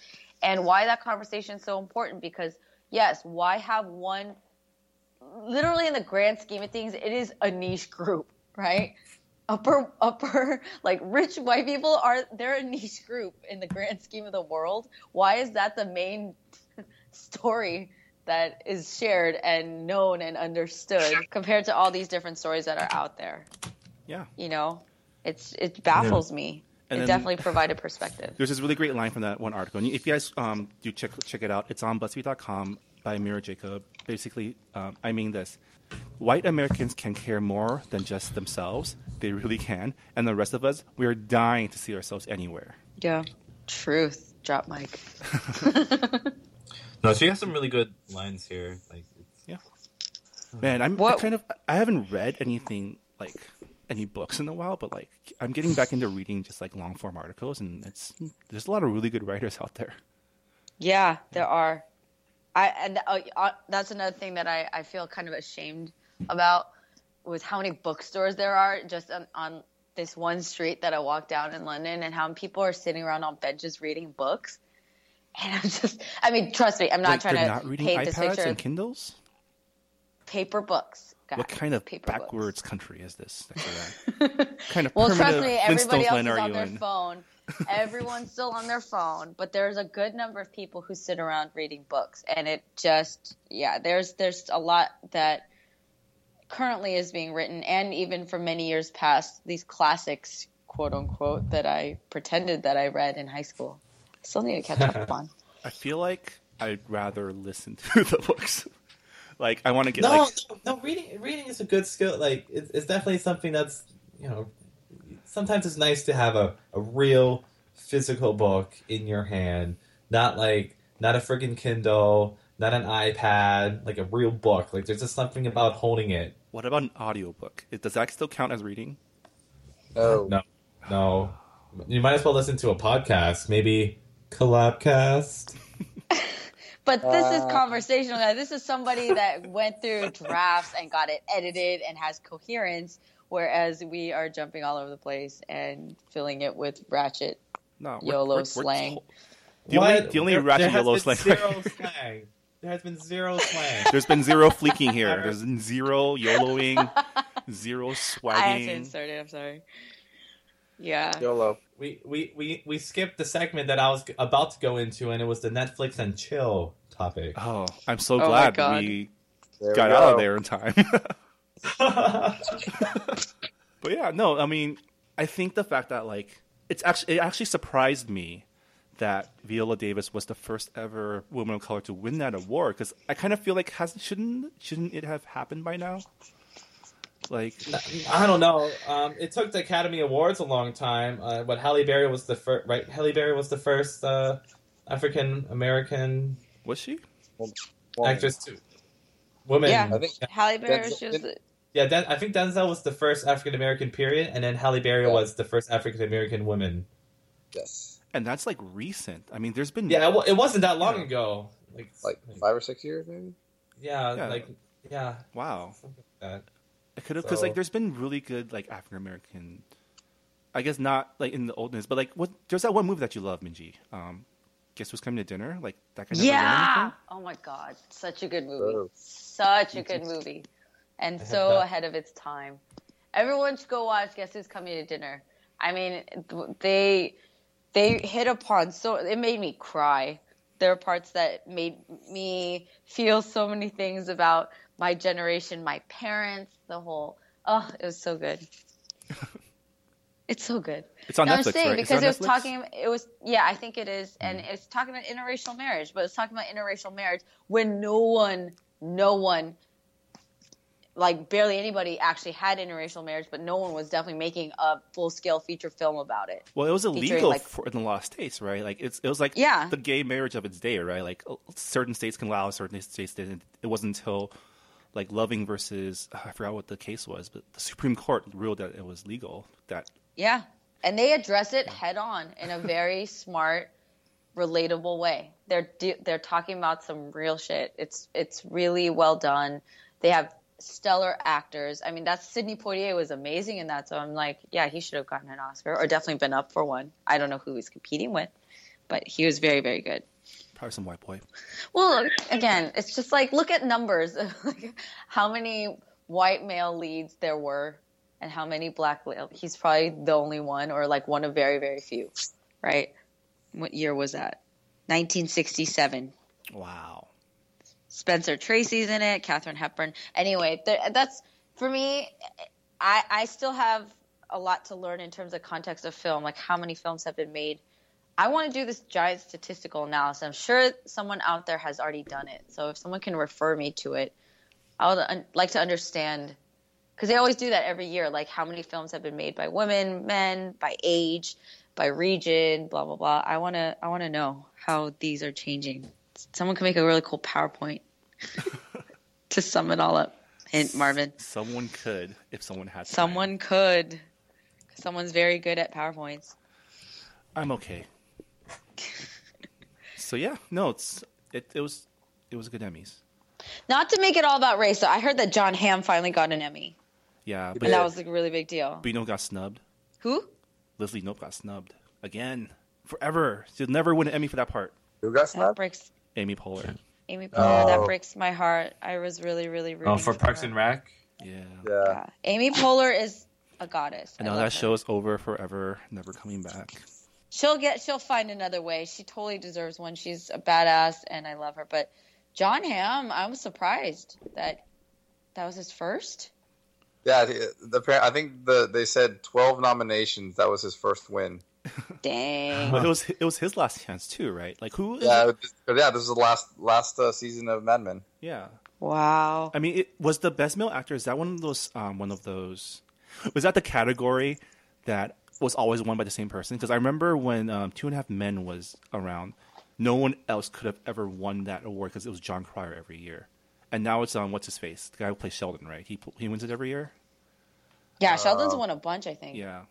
and why that conversation is so important. Because yes, why have one? Literally, in the grand scheme of things, it is a niche group, right? Upper, upper, like rich white people are they're a niche group in the grand scheme of the world. Why is that the main story that is shared and known and understood compared to all these different stories that are out there? Yeah. You know, it's it baffles me. And it then- definitely provided perspective. There's this really great line from that one article. And if you guys um, do check check it out, it's on BuzzFeed.com by Mira Jacob. Basically, um, I mean this: white Americans can care more than just themselves. They really can, and the rest of us, we are dying to see ourselves anywhere. Yeah. Truth. Drop mic. No, she has some really good lines here. Like, it's, Yeah. Man, I'm I What- kind of I haven't read anything like any books in a while, but like I'm getting back into reading just like long form articles, and it's there's a lot of really good writers out there. Yeah, there are. I and uh, uh, that's another thing that I, I feel kind of ashamed about with how many bookstores there are just on, on this one street that I walk down in London and how people are sitting around on benches reading books. And I'm just, I mean, trust me, I'm not Like, trying to not reading paint this iPads picture and Kindles. paper books. Guys, What kind of paper books. backwards country is this? that you're at? What kind of Well, trust me, everybody else is on their in? phone. Everyone's still on their phone, but there's a good number of people who sit around reading books, and it just yeah, there's there's a lot that currently is being written, and even for many years past, these classics, quote unquote, that I pretended that I read in high school. I still need to catch up on. I feel like I'd rather listen to the books. Like I want to get No, like no, no, reading reading is a good skill. Like it's, it's definitely something that's you know. Sometimes it's nice to have a, a real physical book in your hand, not like not a freaking Kindle, not an iPad, like a real book. Like there's just something about holding it. what about an audiobook? It- Does that still count as reading? No. No, no, you might as well listen to a podcast, maybe Collabcast. But this is Uh, conversational, guys. This is somebody that went through drafts and got it edited and has coherence, whereas we are jumping all over the place and filling it with ratchet. No, YOLO slang. The only, What? the only There- ratchet there has yellow been slang. Zero slang. There has been zero slang. There's been zero fleeking here. There's been zero YOLOing, zero swagging. I had to swagging. insert it. I'm sorry. Yeah. YOLO. We, we, we, we skipped the segment that I was about to go into, and it was the Netflix and chill topic. Oh, I'm so Oh glad God. we There got we out of there in time. but yeah, no, I mean, I think the fact that like it's actually it actually surprised me that Viola Davis was the first ever woman of color to win that award because I kind of feel like has shouldn't shouldn't it have happened by now? Like, I don't know. Um, it took the Academy Awards a long time, uh, but Halle Berry was the first. Right, Halle Berry was the first uh, African American was she? Well, actress to woman. Yeah. I think Halle Berry Denzel- was just Yeah, Den- I think Denzel was the first African American period, and then Halle Berry Yeah. was the first African American woman. yes, And that's like recent. I mean, there's been Yeah, it, it wasn't that long ago. Like, like five or six years maybe. yeah, Yeah. like yeah, wow. something like that. It could have because So- like there's been really good like African American. I guess not like in the oldness, but like what there's that one movie that you love, Minji. Um, Guess who's coming to dinner? Like that kind of yeah. Oh my god, such a good movie. Oh. Such a good movie, and so ahead of its time. Everyone should go watch Guess Who's Coming to Dinner. I mean, they they hit upon so it made me cry. There are parts that made me feel so many things about my generation, my parents, the whole. Oh, it was so good. it's so good. It's on No, Netflix, I'm saying right? Because it was Netflix? Mm. talking. It was yeah, I think it is, and it's talking about interracial marriage, but it's talking about interracial marriage when no one, no one, like barely anybody actually had interracial marriage, but no one was definitely making a full scale feature film about it. Well, it was illegal like- for, in a lot of states, right? Like it's it was like Yeah. the gay marriage of its day, right? Like certain states can allow, certain states didn't. It wasn't until like Loving versus uh, I forgot what the case was, but the Supreme Court ruled that it was legal. That Yeah, and they address it head on in a very smart, relatable way. They're they're talking about some real shit. It's it's really well done. They have stellar actors. I mean, that's Sidney Poitier was amazing in that. So I'm like, yeah, he should have gotten an Oscar or definitely been up for one. I don't know who he's competing with, but he was very very good. Probably some white boy. Well, again, it's just like look at numbers, how many white male leads there were, and how many black. Male. He's probably the only one, or like one of very very few, right? What year was that? 1967. Wow. Spencer Tracy's in it, Katharine Hepburn. Anyway, that's for me. I I still have a lot to learn in terms of context of film, like how many films have been made. I want to do this giant statistical analysis. I'm sure someone out there has already done it. So if someone can refer me to it, I would un- like to understand because they always do that every year, like how many films have been made by women, men, by age, by region, blah blah blah. I want to I want to know how these are changing. Someone can make a really cool PowerPoint to sum it all up. Hint, Marvin. Someone could if someone had. time. Someone could. Someone's very good at PowerPoints. I'm okay. so yeah, no, it's it, it was it was a good Emmys. Not to make it all about race, though. I heard that Jon Hamm finally got an Emmy, Yeah, but and that was like a really big deal. but you know got snubbed. Who? Leslie Knope got snubbed again forever. She'll never win an Emmy for that part. Who got snubbed? That breaks Amy Poehler. Amy Poehler. That Oh. breaks my heart. I was really, really oh, rooting Oh, for Parks her. and Rec. Yeah. Yeah. Yeah. Amy Poehler is a goddess. I And now that her. show is over forever, never coming back. She'll get. She'll find another way. She totally deserves one. She's a badass, and I love her. But Jon Hamm, I was surprised that that was his first. Yeah, the, the, I think the they said 12 nominations. That was his first win. Dang. But it was it was his last chance too, right? Like who? Yeah, it? yeah. This is the last last uh, season of Mad Men. Yeah. Wow. I mean, it was the best male actor. Is that one of those? Um, one of those? Was that the category that was always won by the same person? Because I remember when um, Two and a Half Men was around, no one else could have ever won that award because it was Jon Cryer every year, and now it's um, what's his face, the guy who plays Sheldon, right? He he wins it every year. Yeah, Sheldon's Uh, won a bunch. I think. Yeah,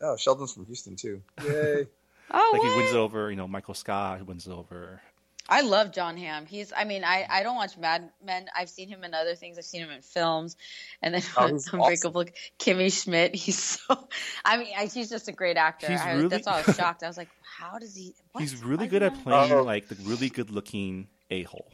Oh, Sheldon's from Houston too. Yay! Oh, like he wins it over, you know, Michael Scott. He wins it over. I love Jon Hamm. He's. I mean, I I don't watch Mad Men. I've seen him in other things. I've seen him in films, and then Oh, he's Unbreakable Kimmy Schmidt. He's so. I mean, I, he's just a great actor. He's I, really- That's why I was shocked. I was like, how does he? What? He's really Why good at he playing Oh. like the really good looking a hole.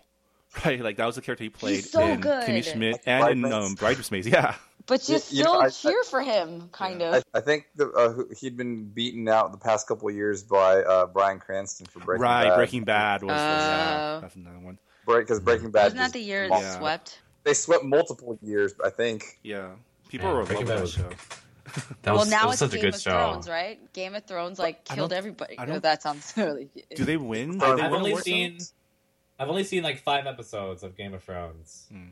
Right, like that was the character he played so in good. Kimmy Schmidt Like and in Bridesmaids. um, Bridesmaids. Yeah, But you You- you know, still I- I- cheer for him, kind I, of. I think the, uh, he'd been beaten out the past couple of years by uh, Bryan Cranston for Breaking right. Bad. Right, Breaking Bad was the, yeah, Oh. that's another one. because Breaking Bad. Wasn't that the year it Yeah. swept? They swept multiple years, I think. Yeah, people Yeah, were Breaking loving Bad that was- show. That well, was, now it was it's such a Game good of show. Thrones, right? Game of Thrones like killed don't- everybody. I No, don't- that sounds really. Do they win? I- Did they I've win only awards, though? Seen, I've only seen like five episodes of Game of Thrones. Hmm.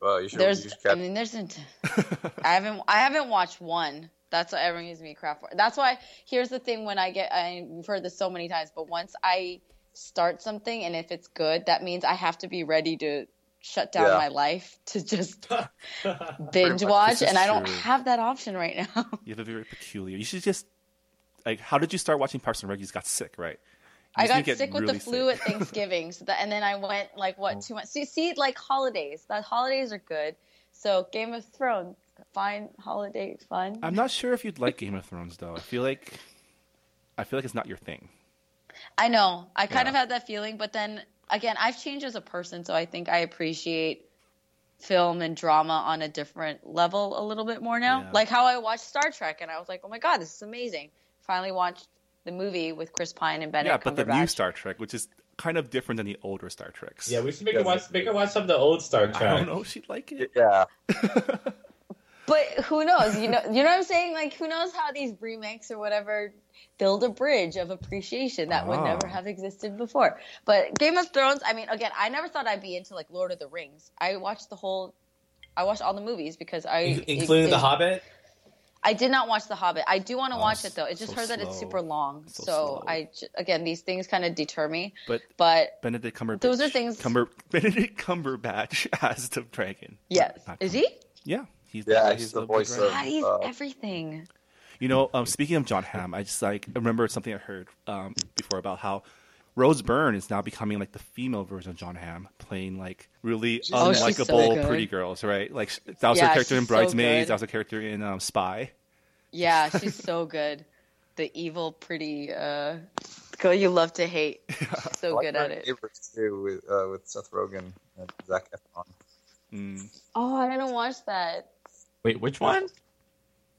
Well, you should. There's, you should I mean, there's. int- I haven't, I haven't watched one. That's what everyone gives me crap for. That's why. Here's the thing: when I get, I've heard this so many times, but once I start something, and if it's good, that means I have to be ready to shut down Yeah. my life to just binge watch, and I don't true. have that option right now. You have a very peculiar. You should just like. How did you start watching Parks and Rec? You just got sick, right? I got sick with the flu at Thanksgiving, so that, and then I went like what oh. two months. See, see, like holidays. That holidays are good. So Game of Thrones, fine holiday fun. I'm not sure if you'd like Game of Thrones though. I feel like, I feel like it's not your thing. I know. I kind Yeah. of had that feeling, but then again, I've changed as a person, so I think I appreciate film and drama on a different level a little bit more now. Yeah. Like how I watched Star Trek, and I was like, "Oh my god, this is amazing!" Finally watched the movie with Chris Pine and Benedict yeah, but the new Star Trek, which is kind of different than the older Star Treks. Yeah, we should make her watch make her watch some of the old Star Trek. I don't know if she'd like it. yeah. But who knows? You know, you know what I'm saying? Like, who knows how these remakes or whatever build a bridge of appreciation that would Ah. never have existed before. But Game of Thrones, I mean, again, I never thought I'd be into like Lord of the Rings. I watched the whole, I watched all the movies because I, including it- The it- Hobbit. I did not watch The Hobbit. I do want to Oh, watch it though. It's just so heard that it's super long. So So, slow. I j- again, these things kind of deter me. But But Benedict Cumberbatch. Those are things- Cumber, Benedict Cumberbatch as the dragon. yes, Not is Cum- he? Yeah, he's Yeah, voice he's the of voice of- God, he's uh, everything. You know, um, speaking of Jon Hamm, I just like remember something I heard um, before about how Rose Byrne is now becoming like the female version of Jon Hamm, playing like really Oh, she's so unlikable good. pretty girls, right? Like that was Yeah, her character in she's so Bridesmaids, that was her character in um, Spy. Yeah, she's so good. The evil, pretty uh, girl you love to hate. She's so I like good at it. Neighbors too with uh, with Seth Rogen and Zac Efron. Mm. Oh, I didn't watch that. Wait, which one?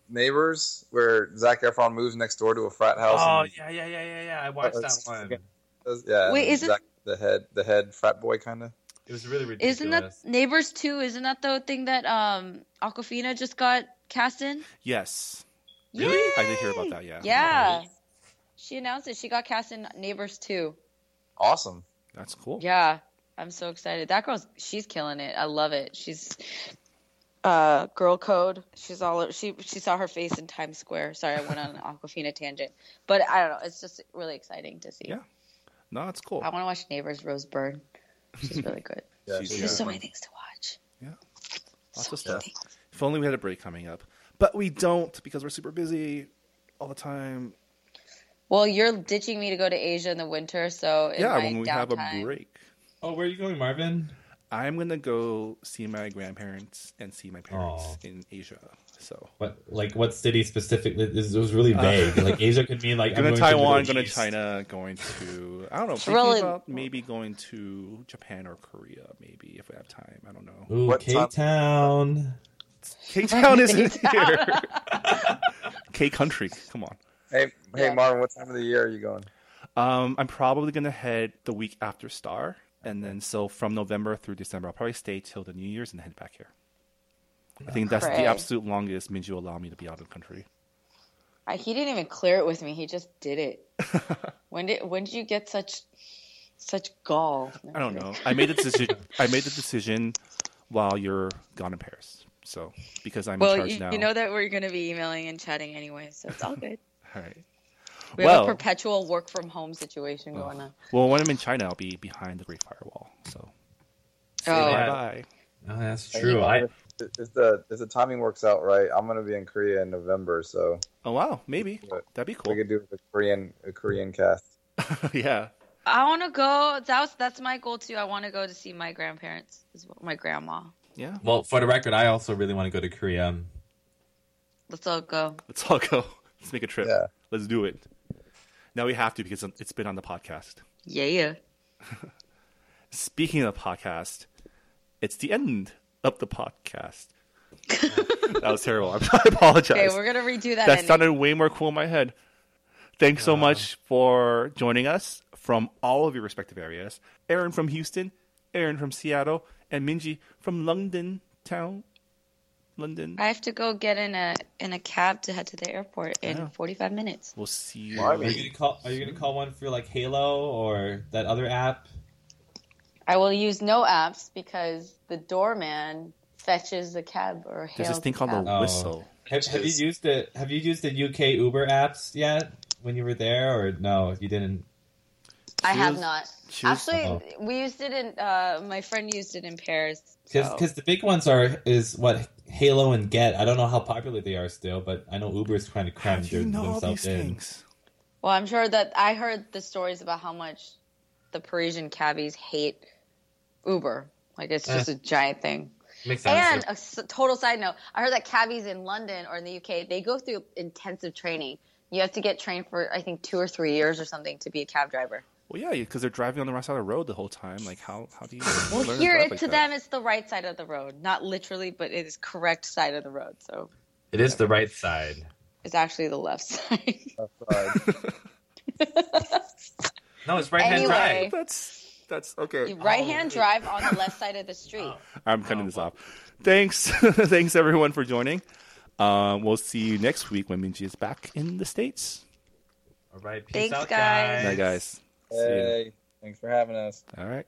Neighbors, where Zac Efron moves next door to a frat house. Oh and yeah, yeah, yeah, yeah, yeah. I watched that That's- one. Does- yeah. Wait, and is it- Zac, the head the head frat boy kind of? It was really ridiculous. Isn't that Neighbors 2? Isn't that the thing that um Awkwafina just got cast in? Yes, Really? I did hear about that. Yeah, Yeah. She announced it. She got cast in Neighbors 2. Awesome. that's cool. Yeah. I'm so excited. That girl's she's killing it. I love it. She's uh, girl code. She's all she she saw her face in Times Square. Sorry, I went on an Awkwafina tangent, but I don't know. It's just really exciting to see. Yeah. No, it's cool. I want to watch Neighbors Rose Byrne. She's really good. Yeah, She's she's There's Yeah. so many things to watch. Yeah. Lots so of stuff. things. If only we had a break coming up, but we don't because we're super busy all the time. Well, you're ditching me to go to Asia in the winter, so in yeah, my when we downtime, have a break, Oh, where are you going, Marvin? I'm gonna go see my grandparents and see my parents Aw. in Asia. So What like what city specifically? This it was really vague. like Asia could mean like I'm going to Taiwan, to going to China, going to I don't know. Thinking Really- about maybe going to Japan or Korea, maybe if we have time. I don't know. Ooh, What Cape Town. K Town isn't here. K Country, come on. Hey, hey, Yeah. Marvin, what time of the year are you going? Um, I'm probably gonna head the week after Star, and then so from November through December, I'll probably stay till the New Year's and head back here. I think that's Cray. the absolute longest Minji will allow me to be out of the country. I, he didn't even clear it with me. He just did it. when did when did you get such such gall? No, I don't know. I made the decision. I made the decision while you're gone in Paris. So because I'm in Well, charge you, now. you know that we're going to be emailing and chatting anyway, so it's all good. All right. We have Well- a perpetual work from home situation going on. Well, when I'm in China, I'll be behind the Great Firewall. So say Oh. bye bye. Oh, that's Hey, true. I If, if the if the timing works out right, I'm gonna be in Korea in November, so Oh wow, maybe that'd be cool. we could do a Korean a Korean cast. yeah. I want to go. That was that's my goal too. I want to go to see my grandparents, my grandma. Yeah. well, for the record, I also really want to go to Korea. Let's all go. Let's all go. Let's make a trip. Yeah. Let's do it. Now we have to because it's been on the podcast. Yeah. Speaking of podcast, it's the end of the podcast. that was terrible. I apologize. Okay, we're gonna redo that. that ending. sounded way more cool in my head. Thanks so uh-huh. much for joining us from all of your respective areas. Aaron from Houston, Aaron from Seattle, and Minji from London town. London. I have to go get in a in a cab to head to the airport in Yeah. 45 minutes. We'll see you. Well, Are you gonna call? Are you gonna call one for like Hailo or that other app? I will use no apps because the doorman fetches the cab or There's this thing called cab. the Oh. whistle. Have, have you used the Have you used the UK Uber apps yet when you were there, or no? You didn't. I have Choose- not. choose- Actually, Oh. we used it in. Uh, my friend used it in Paris. Because so- the big ones are is what Hailo and Gett. I don't know how popular they are still, but I know Uber's trying to cram How do you their- know all themselves these in. things? Well, I'm sure that I heard the stories about how much the Parisian cabbies hate Uber. Like it's just Eh. a giant thing. Makes sense. And a s- total side note, I heard that cabbies in London or in the UK they go through intensive training. You have to get trained for I think two or three years or something to be a cab driver. Well, yeah, because they're driving on the right side of the road the whole time. Like, how how do you? Well, learn here drive it, like to that? them it's the right side of the road, not literally, but it is correct side of the road. So it is the right side. it's actually the left side. That's right. No, it's right hand Anyway. drive. That's that's okay. right hand drive on the left side of the street. I'm cutting this off. Thanks, thanks everyone for joining. Um, we'll see you next week when Minji is back in the states. All right, peace Thanks, out, guys. Bye, guys. Hey, thanks for having us. All right.